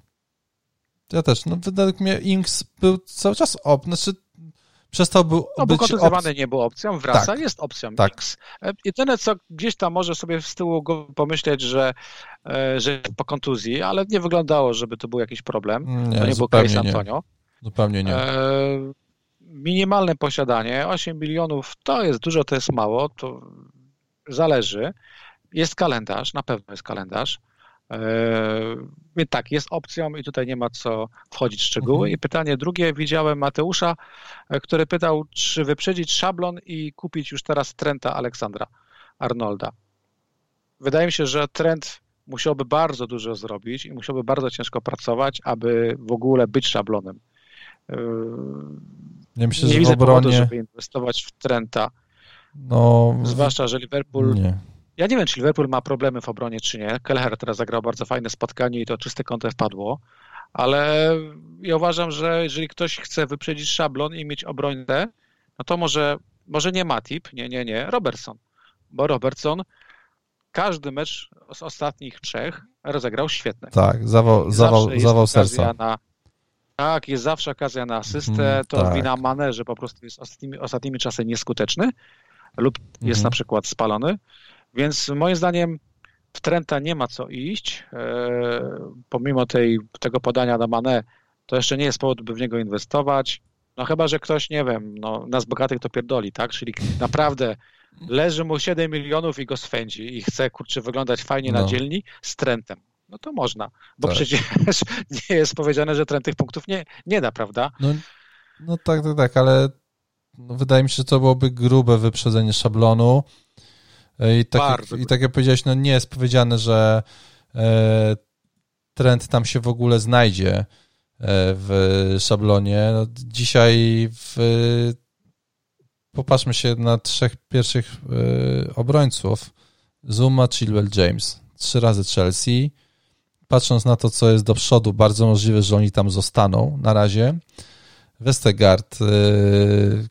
Ja też. No, według mnie Inks był cały czas op. Znaczy, przestał był no, być kontuzjowany nie był opcją, wraca, tak. jest opcją tak. Inks. E, jedyne, co gdzieś tam może sobie z tyłu pomyśleć, że, że po kontuzji, ale nie wyglądało, żeby to był jakiś problem. Nie, to nie był case Antonio. Nie. Zupełnie nie. E minimalne posiadanie, 8 milionów to jest dużo, to jest mało, to zależy. Jest kalendarz, na pewno jest kalendarz. Więc tak, jest opcją i tutaj nie ma co wchodzić w szczegóły. Mhm. I pytanie drugie, widziałem Mateusza, e, który pytał, czy wyprzedzić szablon i kupić już teraz Trenta Aleksandra Arnolda. Wydaje mi się, że Trent musiałby bardzo dużo zrobić i musiałby bardzo ciężko pracować, aby w ogóle być szablonem. Nie, myślę, nie że widzę obronie... powodu, żeby inwestować w Trenta. No, Zwłaszcza, że Liverpool... Nie. Ja nie wiem, czy Liverpool ma problemy w obronie, czy nie. Kelleher teraz zagrał bardzo fajne spotkanie i to czyste kątem wpadło, ale ja uważam, że jeżeli ktoś chce wyprzedzić szablon i mieć obrońcę, no to może, może nie Matip, nie, nie, nie, Robertson. Bo Robertson każdy mecz z ostatnich trzech rozegrał świetnie. Tak, zawał, zawał, zawał serca. Na, tak, jest zawsze okazja na asystę. Mm, to tak. wina Mane, że po prostu jest ostatnimi, ostatnimi czasy nieskuteczny lub jest mm. na przykład spalony. Więc moim zdaniem w Trenta nie ma co iść. E, pomimo tej, tego podania na Mane, to jeszcze nie jest powód, by w niego inwestować. No chyba, że ktoś, nie wiem, no, nas bogatych to pierdoli, tak? Czyli naprawdę leży mu 7 milionów i go swędzi i chce, kurczę, wyglądać fajnie no. na dzielni z Trentem no to można, bo tak. przecież nie jest powiedziane, że trend tych punktów nie, nie da, prawda? No, no tak, tak, tak, ale no wydaje mi się, że to byłoby grube wyprzedzenie szablonu. E, I tak, jak, I tak jak powiedziałeś, no nie jest powiedziane, że e, trend tam się w ogóle znajdzie e, w szablonie. No, dzisiaj w, popatrzmy się na trzech pierwszych e, obrońców. Zuma, Chilwell, James. Trzy razy Chelsea patrząc na to, co jest do przodu, bardzo możliwe, że oni tam zostaną na razie. Westergaard,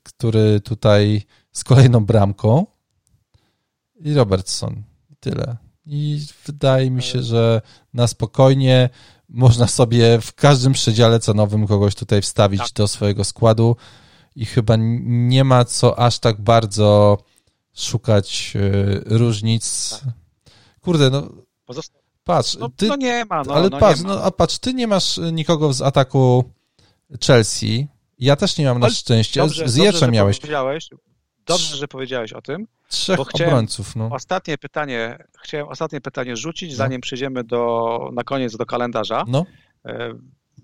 który tutaj z kolejną bramką i Robertson. Tyle. I wydaje mi się, że na spokojnie można sobie w każdym przedziale cenowym kogoś tutaj wstawić tak. do swojego składu i chyba nie ma co aż tak bardzo szukać y, różnic. Tak. Kurde, no. Pozosta Patrz, no, ty, no nie ma, no, ale no patrz, no, a patrz, ty nie masz nikogo z ataku Chelsea. Ja też nie mam na szczęście. Dobrze, z Jeczem miałeś. Dobrze, że powiedziałeś o tym. Trzech obrońców, no. Ostatnie pytanie, chciałem ostatnie pytanie rzucić, no. zanim przejdziemy do, na koniec do kalendarza. No. E,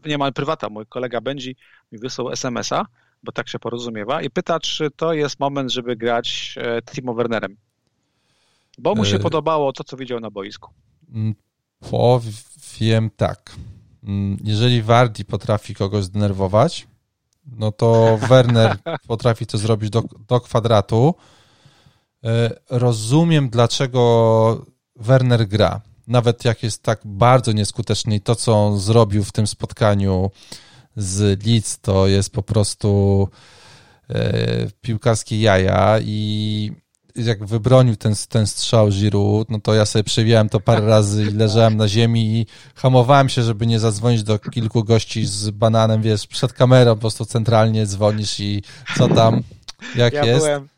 nie mam prywata, mój kolega Benji mi wysłał SMS-a, bo tak się porozumiewa i pyta, czy to jest moment, żeby grać e, Timo Wernerem. Bo mu się podobało to, co widział na boisku. Mm, powiem tak. Mm, jeżeli Wardi potrafi kogoś zdenerwować, no to Werner potrafi to zrobić do, do kwadratu. Rozumiem, dlaczego Werner gra. Nawet jak jest tak bardzo nieskuteczny i to, co on zrobił w tym spotkaniu z Leeds, to jest po prostu e, piłkarskie jaja i jak wybronił ten, ten strzał Giroud, no to ja sobie przewijałem to parę razy i leżałem na ziemi i hamowałem się, żeby nie zadzwonić do kilku gości z bananem, wiesz, przed kamerą po prostu centralnie dzwonisz i co tam, jak ja jest. Byłem,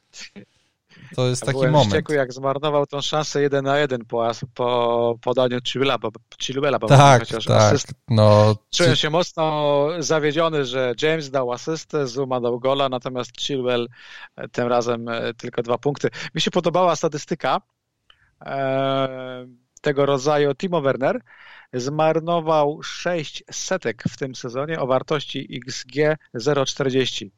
to jest ja taki byłem moment. wściekły, jak zmarnował tą szansę jeden na jeden po, po podaniu Chilwella, bo, Chilwella, bo Tak, chociaż tak. asyst, No, Czułem się mocno zawiedziony, że James dał asystę, Zuma dał gola, natomiast Chilwell e, tym razem e, tylko dwa punkty. Mi się podobała statystyka e, tego rodzaju. Timo Werner zmarnował 6 setek w tym sezonie o wartości XG 0,40.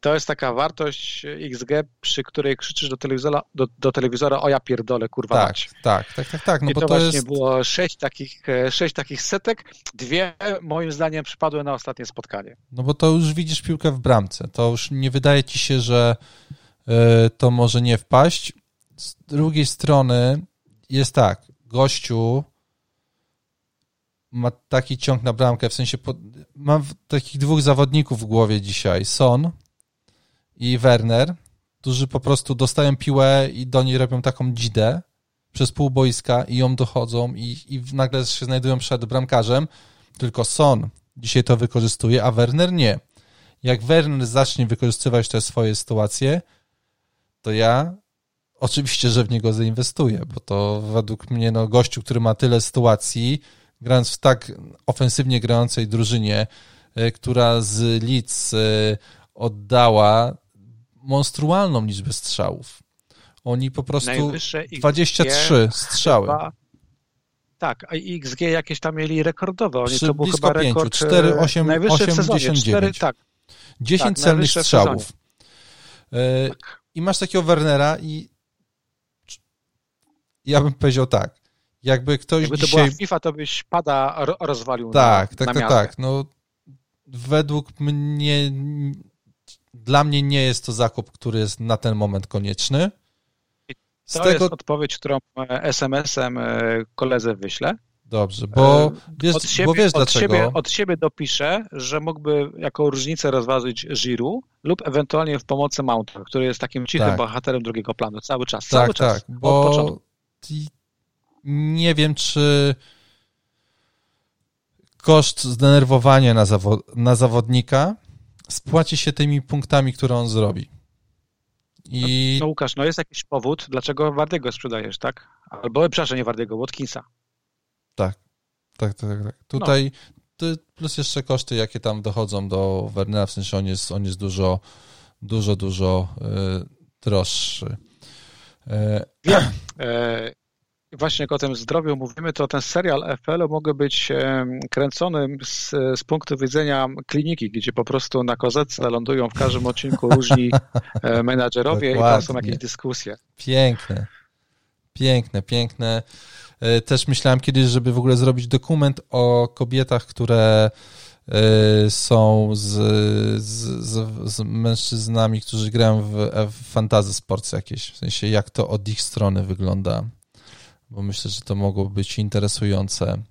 To jest taka wartość XG, przy której krzyczysz do telewizora, do, do telewizora o ja pierdolę, kurwa tak, mać. tak, tak, tak, tak. No I bo to, właśnie jest. było sześć takich, e, sześć takich setek. Dwie moim zdaniem przypadły na ostatnie spotkanie. No bo to już widzisz piłkę w bramce. To już nie wydaje ci się, że y, to może nie wpaść. Z drugiej strony jest tak, gościu ma taki ciąg na bramkę, w sensie pod, mam takich dwóch zawodników w głowie dzisiaj, Son i Werner, którzy po prostu dostają piłę i do niej robią taką dzidę przez pół boiska i ją dochodzą i, i nagle się znajdują przed bramkarzem, tylko Son dzisiaj to wykorzystuje, a Werner nie. Jak Werner zacznie wykorzystywać te swoje sytuacje, to ja oczywiście, że w niego zainwestuję, bo to według mnie no, gościu, który ma tyle sytuacji, grając w tak ofensywnie grającej drużynie, y, która z Leeds y, oddała monstrualną liczbę strzałów. Oni po prostu Najwyższe XG 23 strzały. Chyba, tak, a XG jakieś tam mieli rekordowe. Oni Przy to był chyba pięciu, rekord 4, 8, najwyższy w sezonie. 89. 4, tak, 10 tak, celnych strzałów. Tak. I masz takiego Wernera i ja bym powiedział tak, jakby ktoś Jakby to dzisiaj... była FIFA, to byś pada ro- rozwalił Tak, na, tak, na tak, tak. No, według mnie, dla mnie nie jest to zakup, który jest na ten moment konieczny. Z To tego jest odpowiedź, którą e, SMS-em e, koledze wyślę. dobrze, bo wiesz, Od siebie, bo wiesz od, dlaczego. siebie, od siebie dopiszę, że mógłby jako różnicę rozważyć Giroud lub ewentualnie w pomocy Mounta, który jest takim cichym Tak. bohaterem drugiego planu cały czas. cały tak, czas. tak, Od bo nie wiem, czy koszt zdenerwowania na, zawo- na zawodnika spłaci się tymi punktami, które on zrobi. I No Łukasz, no jest jakiś powód, dlaczego Wardiego sprzedajesz, tak? Albo, przepraszam, nie Wardiego, Watkinsa. Tak, tak, tak. tak. Tutaj ty- plus jeszcze koszty, jakie tam dochodzą do Wernera, w sensie on jest, on jest dużo, dużo, dużo y, droższy. Y, E, właśnie jak o tym zdrowiu mówimy, to ten serial FPL mógłby być e, kręcony z, z punktu widzenia kliniki, gdzie po prostu na kozetce lądują w każdym odcinku różni e, menadżerowie i tam są Dokładnie. jakieś dyskusje. Piękne. Piękne, piękne. Y, Też myślałem kiedyś, żeby w ogóle zrobić dokument o kobietach, które y, są z, z, z, z mężczyznami, którzy grają w, w fantasy sports jakieś. W sensie, jak to od ich strony wygląda. Bo myślę, że to mogło być interesujące.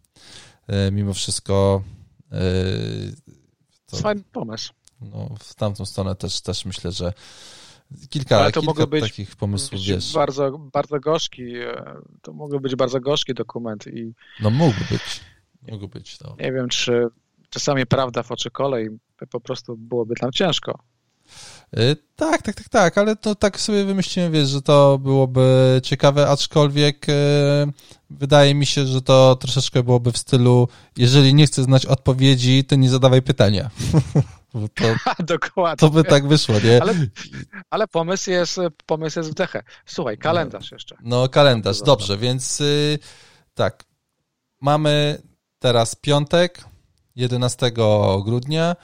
Y, Mimo wszystko y, to, Fajny pomysł. no, w tamtą stronę też, też myślę, że kilka, Ale to kilka być- takich pomysłów, Być wiesz. Bardzo, bardzo gorzki, e, to mógł być bardzo gorzki dokument i No mógł być. Mógł być, no. nie wiem, czy czasami prawda w oczy kolej po prostu byłoby tam ciężko. Y, Tak, tak, tak, tak, ale to tak sobie wymyśliłem, wiesz, że to byłoby ciekawe, aczkolwiek y, wydaje mi się, że to troszeczkę byłoby w stylu, jeżeli nie chcesz znać odpowiedzi, to nie zadawaj pytania. To, Dokładnie. to by tak wyszło, nie? Ale, ale pomysł jest, pomysł jest w dechę. Słuchaj, kalendarz jeszcze. No, kalendarz, dobrze, więc y, tak. Mamy teraz piątek, 11 grudnia,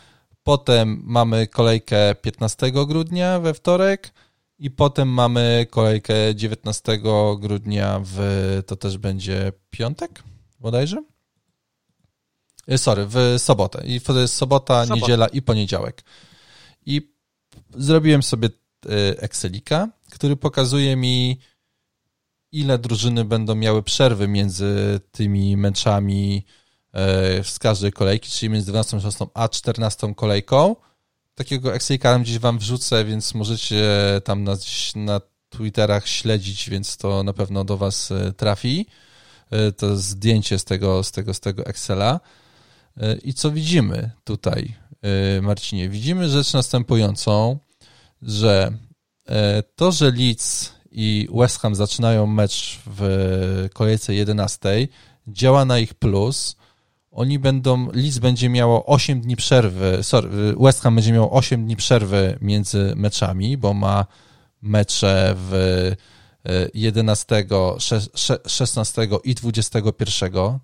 potem mamy kolejkę 15 grudnia we wtorek I potem mamy kolejkę 19 grudnia w, to też będzie piątek bodajże? E, sorry, w sobotę. I to jest sobota, sobota. niedziela i poniedziałek. I zrobiłem sobie e, Excelika, który pokazuje mi, ile drużyny będą miały przerwy między tymi meczami z każdej kolejki, czyli między 12, 16 a 14 kolejką. Takiego Excelika gdzieś wam wrzucę, więc możecie tam na, na Twitterach śledzić, więc to na pewno do was trafi. To zdjęcie z tego, z tego, z tego Excela. E, I co widzimy tutaj, e, Marcinie? Widzimy rzecz następującą, że e, to, że Leeds i West Ham zaczynają mecz w kolejce 11, działa na ich plus. Oni będą, Leeds będzie miało 8 dni przerwy, sorry, West Ham będzie miał 8 dni przerwy między meczami, bo ma mecze w 11, 16 i 21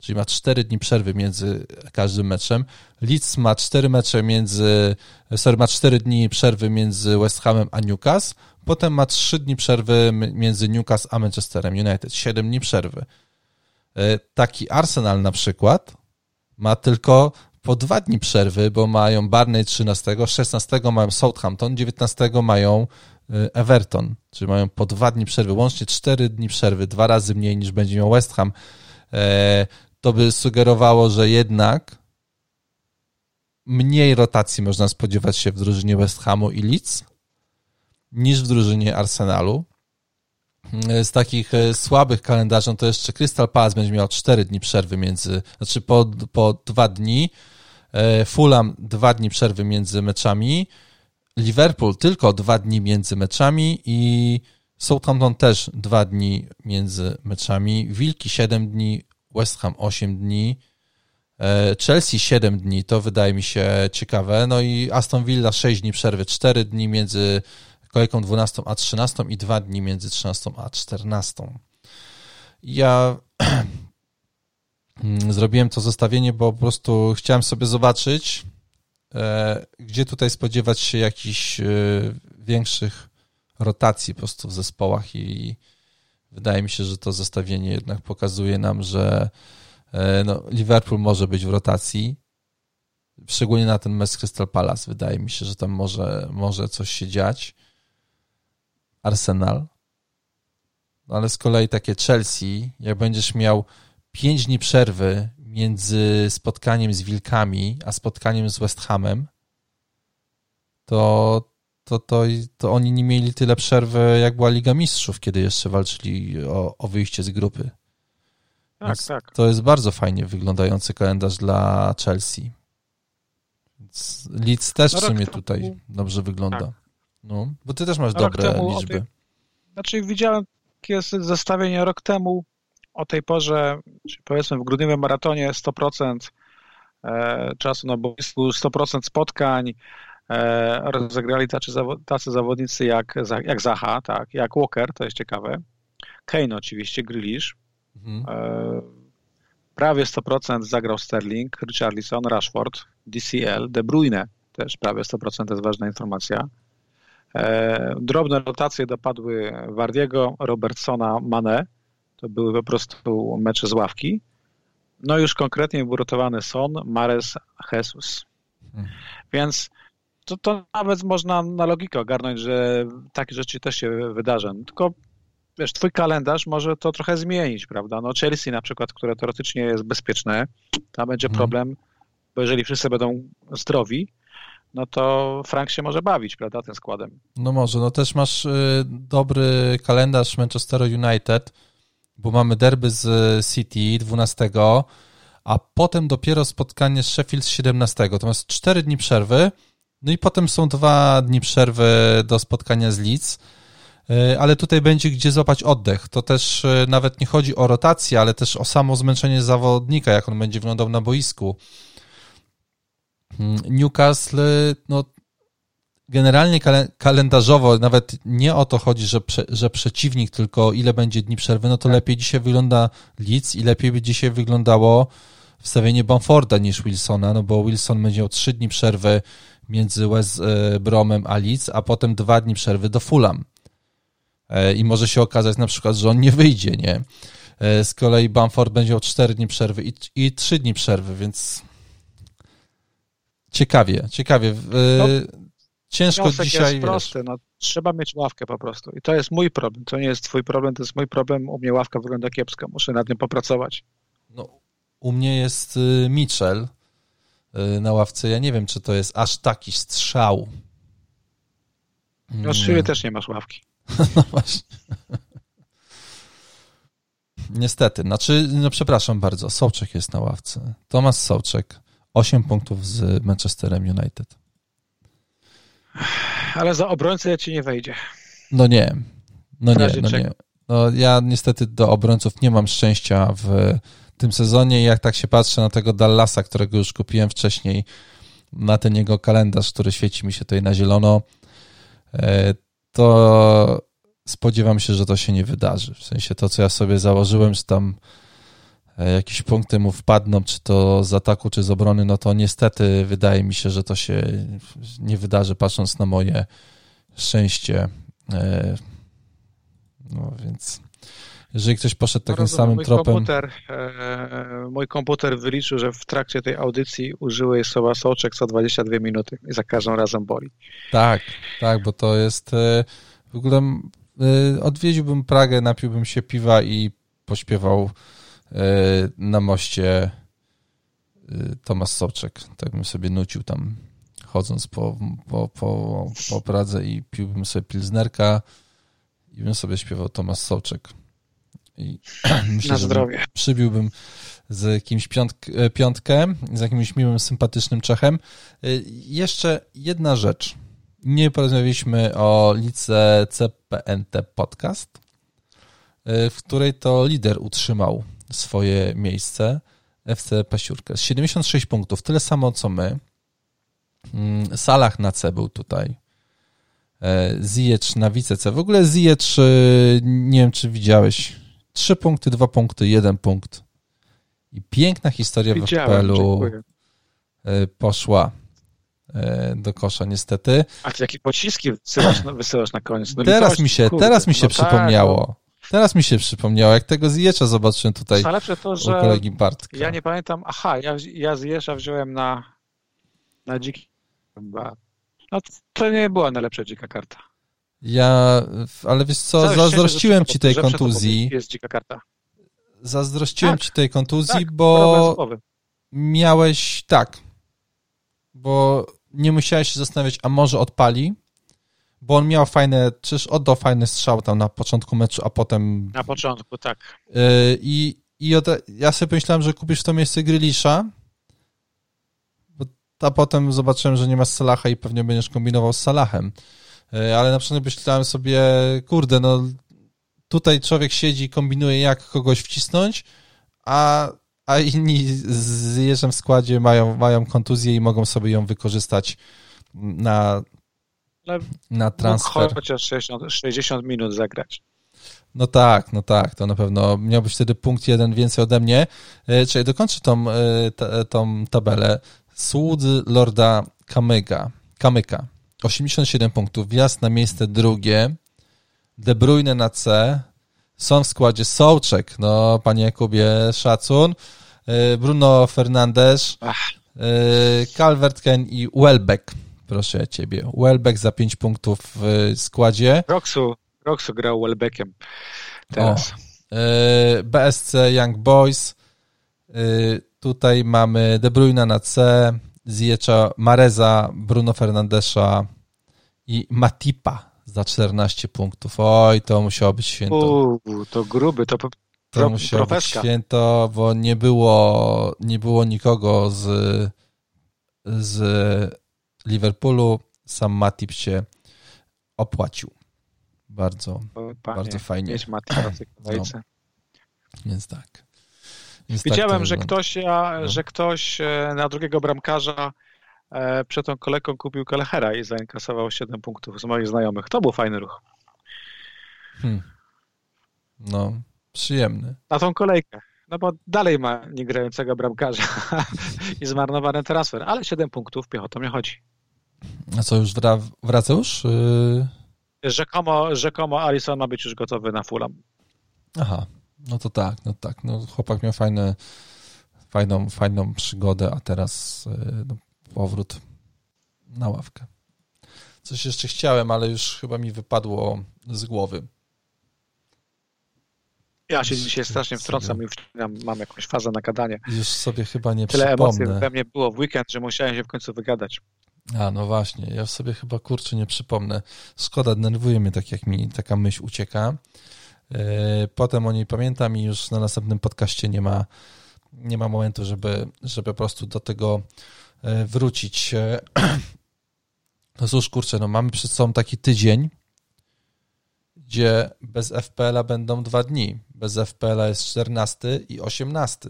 czyli ma 4 dni przerwy między każdym meczem. Leeds ma 4 mecze między, sorry, ma 4 dni przerwy między West Hamem a Newcastle, potem ma 3 dni przerwy między Newcastle a Manchesterem United, 7 dni przerwy. E, taki Arsenal na przykład ma tylko po dwa dni przerwy, bo mają Barney 13, 16 mają Southampton, 19 mają e, Everton, czyli mają po dwa dni przerwy, łącznie cztery dni przerwy, dwa razy mniej niż będzie miał West Ham. E, to by sugerowało, że jednak mniej rotacji można spodziewać się w drużynie West Hamu i Leeds niż w drużynie Arsenalu. Z takich e, słabych kalendarzy, no to jeszcze Crystal Palace będzie miał 4 dni przerwy między, znaczy po, po 2 dni, e, Fulham 2 dni przerwy między meczami, Liverpool tylko 2 dni między meczami i Southampton też 2 dni między meczami, Wilki 7 dni, West Ham 8 dni, e, Chelsea 7 dni, to wydaje mi się ciekawe. No i Aston Villa 6 dni przerwy, 4 dni między kolejką 12 a 13 i 2 dni między 13 a 14. Ja zrobiłem to zestawienie, bo po prostu chciałem sobie zobaczyć, e, gdzie tutaj spodziewać się jakichś e, większych rotacji po prostu w zespołach i Wydaje mi się, że to zestawienie jednak pokazuje nam, że e, no, Liverpool może być w rotacji. Szczególnie na ten mecz Crystal Palace. Wydaje mi się, że tam może, może coś się dziać. Arsenal. No, ale z kolei takie Chelsea, jak będziesz miał 5 dni przerwy między spotkaniem z Wilkami a spotkaniem z West Hamem, to, to, to, to oni nie mieli tyle przerwy, jak była Liga Mistrzów, kiedy jeszcze walczyli o, o wyjście z grupy. Tak, Więc tak. To jest bardzo fajnie wyglądający kalendarz dla Chelsea. Leeds też no w sumie tutaj dobrze wygląda. Tak. No, bo ty też masz rok dobre temu, liczby. Tej... Znaczy widziałem takie zestawienie rok temu o tej porze, czyli powiedzmy w grudniowym maratonie 100% e, czasu na boisku, 100% spotkań, E, rozegrali tacy, tacy zawodnicy jak, jak Zaha, tak, jak Walker, to jest ciekawe. Kane oczywiście, Grealish. Mhm. E, prawie 100% zagrał Sterling, Richarlison, Rashford, DCL, De Bruyne też prawie 100% to jest ważna informacja. E, drobne rotacje dopadły Wardiego, Robertsona, Mane. To były po prostu mecze z ławki. No już konkretnie był rotowany Son, Mares, Jesus. Mhm. Więc to, to nawet można na logikę ogarnąć, że takie rzeczy też się wydarzą. Tylko wiesz, twój kalendarz może to trochę zmienić, prawda? No Chelsea na przykład, które teoretycznie jest bezpieczne, tam będzie hmm. problem, bo jeżeli wszyscy będą zdrowi, no to Frank się może bawić, prawda, tym składem. No może, no też masz y, dobry kalendarz Manchester United, bo mamy derby z City 12, a potem dopiero spotkanie z Sheffield 17. To masz 4 dni przerwy, no i potem są dwa dni przerwy do spotkania z Leeds, e, ale tutaj będzie gdzie złapać oddech. To też nawet nie chodzi o rotację, ale też o samo zmęczenie zawodnika, jak on będzie wyglądał na boisku. Hmm, Newcastle, no generalnie kalendarzowo nawet nie o to chodzi, że, prze, że przeciwnik, tylko ile będzie dni przerwy, no to tak. lepiej dzisiaj wygląda Leeds i lepiej by dzisiaj wyglądało wstawienie Bamforda niż Wilsona, no bo Wilson będzie miał trzy dni przerwy między West Bromem a Leeds, a potem dwa dni przerwy do Fulham. I może się okazać na przykład, że on nie wyjdzie, nie? Z kolei Bamford będzie miał cztery dni przerwy i, i trzy dni przerwy, więc ciekawie, ciekawie. No, Ciężko dzisiaj. jest prosty, no, trzeba mieć ławkę po prostu. I to jest mój problem. To nie jest twój problem, to jest mój problem. U mnie ławka wygląda kiepsko. Muszę nad nią popracować. No, u mnie jest y, Mitchell y, na ławce. Ja nie wiem, czy to jest aż taki strzał. No, z też nie masz ławki. no właśnie. Niestety. Znaczy, no przepraszam bardzo, Sołczek jest na ławce. Tomasz Sołczek, 8 punktów z Manchesterem United. Ale za obrońcę ci nie wejdzie. No nie. No nie, no nie. No ja niestety do obrońców nie mam szczęścia w tym sezonie i jak tak się patrzę na tego Dallasa, którego już kupiłem wcześniej, na ten jego kalendarz, który świeci mi się tutaj na zielono, e, to spodziewam się, że to się nie wydarzy. W sensie to, co ja sobie założyłem, że tam jakieś punkty mu wpadną, czy to z ataku, czy z obrony, no to niestety wydaje mi się, że to się nie wydarzy, patrząc na moje szczęście. E, no więc jeżeli ktoś poszedł takim Rozumiem, samym mój tropem... Komputer, e, mój komputer wyliczył, że w trakcie tej audycji użyłeś słowa soczek co 22 minuty i za każdym razem boli. Tak, tak, bo to jest... w ogóle odwiedziłbym Pragę, napiłbym się piwa i pośpiewał na moście y, Tomasz Soczek. Tak bym sobie nucił tam chodząc po, po, po, po Pradze i piłbym sobie pilznerka i bym sobie śpiewał Tomasz Soczek. I myślę, Na zdrowie. Że przybiłbym z kimś piątk, e, piątkę, z jakimś miłym, sympatycznym Czechem. E, jeszcze jedna rzecz. Nie porozmawialiśmy o lice CPNT Podcast, w której to lider utrzymał swoje miejsce FC Pasiurkę. 76 punktów, tyle samo co my. Mm, Salah na C był tutaj. E, Ziyech na wice C. W ogóle Ziyech, e, nie wiem czy widziałeś, 3 punkty, 2 punkty, 1 punkt. I piękna historia Widziałem, w FPL-u e, poszła do kosza niestety. A ty jakie pociski wysyłasz, wysyłasz na koniec? No teraz, mi się, teraz mi się no przypomniało. Tak, Teraz mi się przypomniało, jak tego zjecza zobaczyłem tutaj Najlepsze to, że u kolegi Bartka. Ja nie pamiętam, aha, ja, ja wziąłem na, na dziki. No to nie była najlepsza dzika karta. Ja, ale wiesz co, Całe zazdrościłem ci tej kontuzji. Jest dzika karta. Zazdrościłem tak, ci tej kontuzji, tak, bo miałeś, tak, bo nie musiałeś się zastanawiać, a może odpali, bo on miał fajne, czyż oddał fajny strzał tam na początku meczu, a potem... Na początku, tak. Yy, I, i od, ja sobie pomyślałem, że kupisz w to miejsce Grylisza, a potem zobaczyłem, że nie ma Salaha i pewnie będziesz kombinował z Salahem. Yy, ale na przykład myślałem sobie, kurde, no tutaj człowiek siedzi i kombinuje, jak kogoś wcisnąć, a, a inni z jeżem w składzie mają, mają kontuzję i mogą sobie ją wykorzystać na na transfer. chociaż 60, 60 minut zagrać. No tak, no tak, to na pewno miałbyś wtedy punkt jeden więcej ode mnie. E, czyli dokończę tą, e, tą tabelę. Słudzy Lorda Kamyka, Kamyka. 87 punktów, wjazd na miejsce drugie. De Bruyne na C. Są w składzie Sołczek, no panie Jakubie, szacun. E, Bruno Fernandes, Calvert-Ken i Welbeck proszę ciebie. Welbeck za 5 punktów w składzie. Roxu, Roxu grał Welbeckiem teraz. O, e, BSC Young Boys. E, tutaj mamy De Bruyne na C, Ziyecza Mareza, Bruno Fernandesza i Matipa za 14 punktów. Oj, to musiało być święto. Uuu, to gruby, to to musiało profeska. być święto, bo nie było, nie było nikogo z, z Liverpoolu sam Matip się opłacił. Bardzo, Panie, bardzo fajnie. Jest Matip no. Więc tak. Więc tak Widziałem, tak że, ktoś, no. że ktoś e, na drugiego bramkarza e, przed tą kolejką kupił Kelechera i zainkasował 7 punktów z moich znajomych. To był fajny ruch. Hmm. No, przyjemny. Na tą kolejkę. No bo dalej ma niegrającego bramkarza i zmarnowany transfer, ale 7 punktów piechotą nie chodzi. A co, już wra wraca już? Yy... Rzekomo, rzekomo Alison ma być już gotowy na Fulham. Aha, no to tak, no tak. No, chłopak miał fajne, fajną, fajną przygodę, a teraz yy, no, powrót na ławkę. Coś jeszcze chciałem, ale już chyba mi wypadło z głowy. Ja się dzisiaj strasznie wtrącam i mam jakąś fazę na gadanie. Już sobie chyba nie Tyle przypomnę. emocji we mnie było w weekend, że musiałem się w końcu wygadać. A, no właśnie, ja sobie chyba kurczę nie przypomnę. Szkoda, denerwuje mnie tak, jak mi taka myśl ucieka. E, potem o niej pamiętam i już na następnym podcaście nie ma, nie ma momentu, żeby, żeby po prostu do tego e, wrócić. E, no cóż, kurczę, no mamy przed sobą taki tydzień, gdzie bez FPL-a będą dwa dni. Bez FPL-a jest 14 i 18.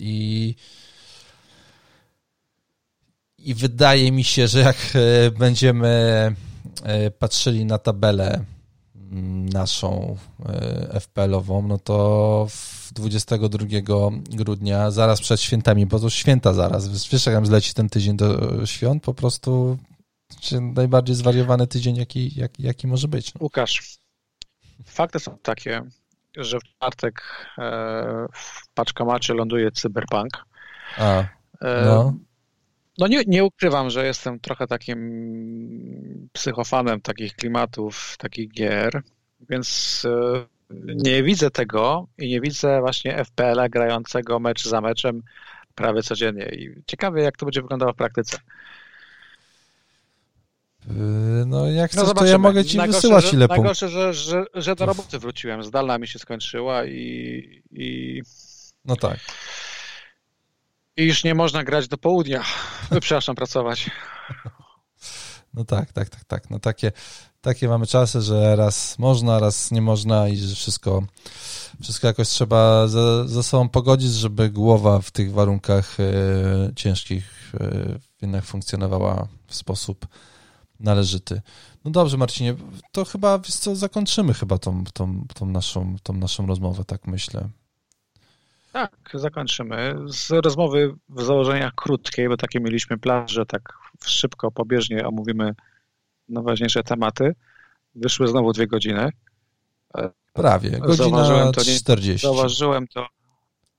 I i wydaje mi się, że jak e, będziemy e, patrzyli na tabelę mm, naszą e, FPL-ową, no to 22 grudnia, zaraz przed świętami, bo to święta zaraz, wiesz jak nam zleci ten tydzień do świąt, po prostu najbardziej zwariowany tydzień, jaki, jaki, jaki może być. No. Łukasz, fakty są takie, że w czwartek w paczkamacie ląduje Cyberpunk. A, no. No nie, nie ukrywam, że jestem trochę takim psychofanem takich klimatów, takich gier, więc e, nie widzę tego i nie widzę właśnie FPL-a grającego mecz za meczem prawie codziennie. I ciekawie, jak to będzie wyglądało w praktyce. Yy, no jak no chcesz, no to ja mogę ci najgorsze, wysyłać że, ile Najgorsze, że, że, że do roboty wróciłem. Zdalna mi się skończyła i... i... No tak. I już nie można grać do południa. Przepraszam, pracować. No tak, tak, tak, tak. No takie, takie mamy czasy, że raz można, raz nie można i że wszystko, wszystko jakoś trzeba ze, ze sobą pogodzić, żeby głowa w tych warunkach e, ciężkich e, jednak funkcjonowała w sposób należyty. No dobrze, Marcinie, to chyba, wiesz co, zakończymy chyba tą, tą, tą, naszą, tą naszą rozmowę, tak myślę. Tak, zakończymy. Z rozmowy w założeniach krótkiej, bo takie mieliśmy plan, że tak szybko, pobieżnie omówimy najważniejsze tematy. Wyszły znowu dwie godziny. Prawie, godzina zauważyłem to, 40. Zauważyłem to.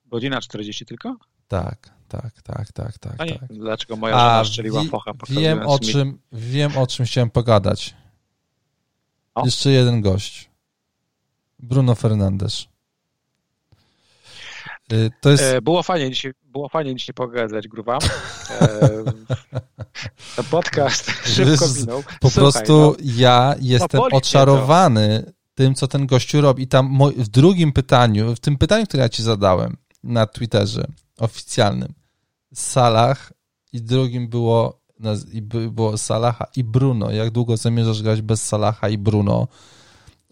Godzina 40 tylko? Tak, tak, tak, tak, tak. A nie, tak. dlaczego moja żona A, strzeliła focha? Wiem o, czym, wiem o czym chciałem pogadać. O? Jeszcze jeden gość. Bruno Fernandes. Y, to jest... E, było fajnie dzisiaj, było fajnie dzisiaj pogadać, gruwa. E, podcast szybko minął. Po Słuchaj, prostu no, ja jestem oczarowany tym, co ten gościu robi. I tam w drugim pytaniu, w tym pytaniu, które ja ci zadałem na Twitterze oficjalnym, Salah i drugim było, i było Salaha i Bruno. Jak długo zamierzasz grać bez Salaha i Bruno?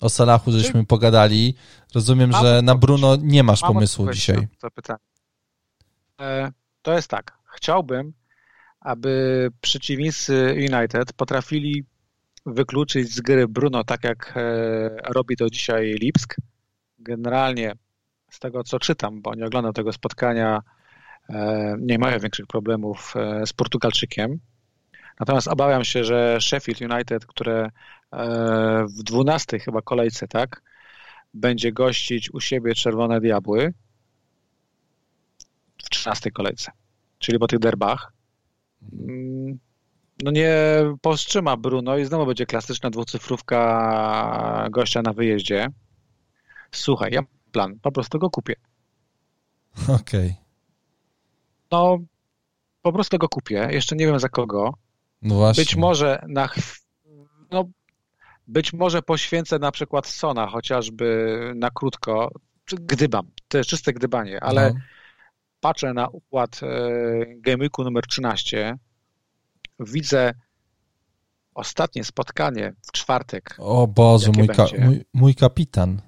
O Salachu żeśmy pogadali. Rozumiem, Mam że na Bruno nie masz pomysłu dzisiaj. To pytanie. E, to jest tak. Chciałbym, aby przeciwnicy United potrafili wykluczyć z gry Bruno tak, jak e, robi to dzisiaj Lipsk. Generalnie z tego, co czytam, bo nie oglądam tego spotkania, e, nie mają większych problemów z Portugalczykiem. Natomiast obawiam się, że Sheffield United, które w 12 chyba kolejce, tak, będzie gościć u siebie Czerwone Diabły w 13 kolejce, czyli po tych derbach. Mm, no nie powstrzyma Bruno i znowu będzie klasyczna dwucyfrówka gościa na wyjeździe. Słuchaj, ja mam plan, po prostu go kupię. Okej. Okay. No, po prostu go kupię. Jeszcze nie wiem za kogo. No właśnie. Być może na no, być może poświęcę na przykład Sona chociażby na krótko, gdybam, to jest czyste gdybanie, ale no. patrzę na układ e, Game Weeku numer 13, widzę ostatnie spotkanie w czwartek. O Boże, mój, ka mój, mój, kapitan.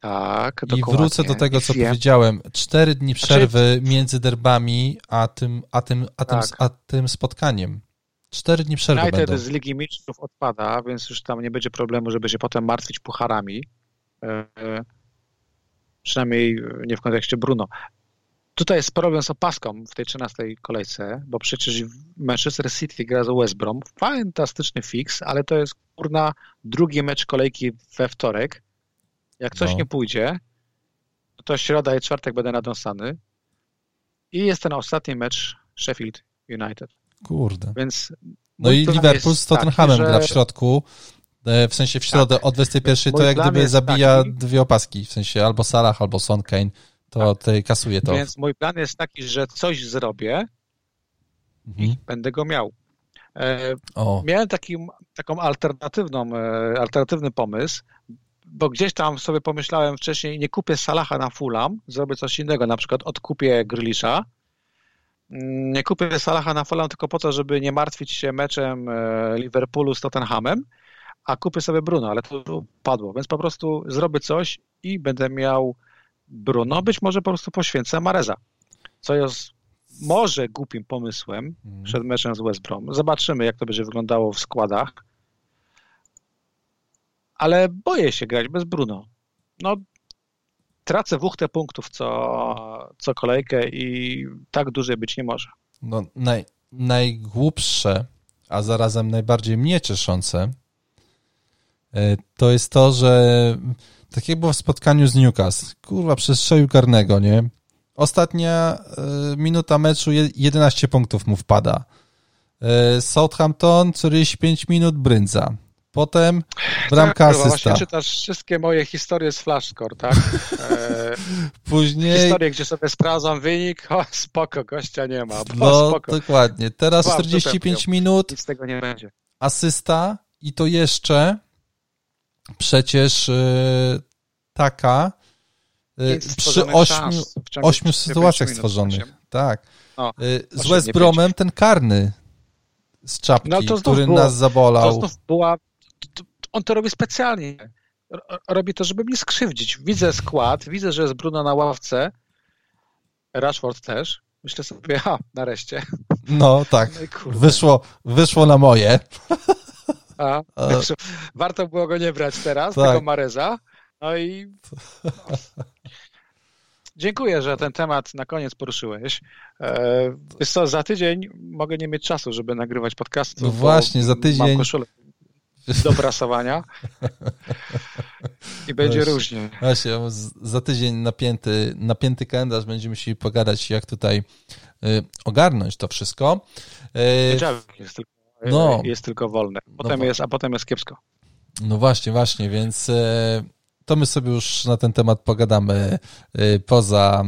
Tak, I wrócę do tego, co wiem. powiedziałem. Cztery dni znaczy- przerwy znaczy... między derbami, a tym, a tym, a tym, tak. a tym spotkaniem. Cztery dni przerwy United będą. z Ligi Mistrzów odpada, więc już tam nie będzie problemu, żeby się potem martwić pucharami. E, przynajmniej nie w kontekście Bruno. tutaj jest problem z opaską w tej 13 kolejce, bo przecież Manchester City gra z West Brom. Fantastyczny fix, ale to jest kurna drugi mecz kolejki we wtorek. Jak coś no. nie pójdzie, to środa i czwartek będę nadąsany. I jest ten ostatni mecz Sheffield United. Kurde. Więc no i Liverpool z Tottenhamem taki, że... gra w środku. E, w sensie w środę tak. o 21 to jak gdyby zabija taki... dwie opaski. W sensie albo Salah, albo Son Kane. To tak. tej kasuje to. Więc mój plan jest taki, że coś zrobię mhm. i będę go miał. E, miałem taki, taką alternatywną, e, alternatywny pomysł, bo gdzieś tam sobie pomyślałem wcześniej, nie kupię Salaha na Fulham, zrobię coś innego, na przykład odkupię Grylisza, nie kupię Salaha na Fulham tylko po to, żeby nie martwić się meczem e, Liverpoolu z Tottenhamem, a kupię sobie Bruno, ale to padło, więc po prostu zrobię coś i będę miał Bruno, być może po prostu poświęcę Mareza, co jest może głupim pomysłem mm. przed meczem z West Brom. Zobaczymy, jak to będzie wyglądało w składach, ale boję się grać bez Bruno. No, tracę wuchtę punktów co, co kolejkę i tak dłużej być nie może. No, naj, najgłupsze, a zarazem najbardziej mnie cieszące, e, to jest to, że tak jak było w spotkaniu z Newcastle, kurwa, przestrzelił karnego, nie? Ostatnia y, minuta meczu, 11 punktów mu wpada. Y, Southampton, 45 minut, Bryndza. Potem bramka tak, asysta. Właśnie czytasz wszystkie moje historie z Flashscore, tak? E, Później... Historie, gdzie sobie sprawdzam wynik, o spoko, gościa nie ma. no, spoko. dokładnie. Teraz 45 minut. Nic z tego nie będzie. Asysta i to jeszcze przecież yy, taka yy, przy ośmiu, ośmiu sytuacjach stworzonych. Tak. No, z West Bromem ten karny z czapki, no, który nas zabolał. To była, on to robi specjalnie. Robi to, żeby mnie skrzywdzić. Widzę skład, widzę, że jest Bruno na ławce, Rashford też. Myślę sobie, ha, nareszcie. No tak, no wyszło, wyszło na moje. A, warto było go nie brać teraz, tak. tego Mareza. No i no. dziękuję, że ten temat na koniec poruszyłeś. E, wiesz co, za tydzień mogę nie mieć czasu, żeby nagrywać podcast. No właśnie, za tydzień. Do prasowania i będzie właśnie, różnie. Właśnie, za tydzień napięty, napięty kalendarz będziemy musieli pogadać, jak tutaj y, ogarnąć to wszystko. Y, jest tylko no. jest tylko wolne. Potem no jest, a potem jest kiepsko. No właśnie, właśnie, więc e, to my sobie już na ten temat pogadamy e, poza,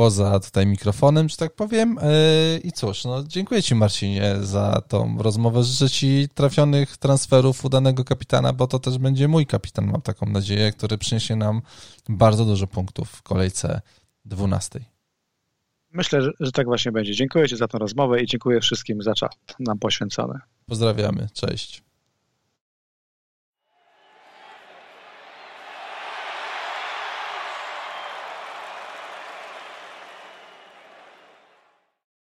poza tutaj mikrofonem, że tak powiem. E, I cóż, no dziękuję Ci Marcinie za tą rozmowę. Życzę Ci trafionych transferów udanego kapitana, bo to też będzie mój kapitan, mam taką nadzieję, który przyniesie nam bardzo dużo punktów w kolejce 12. Myślę, że, że tak właśnie będzie. Dziękuję Ci za tę rozmowę i dziękuję wszystkim za czas nam poświęcony. Pozdrawiamy. Cześć.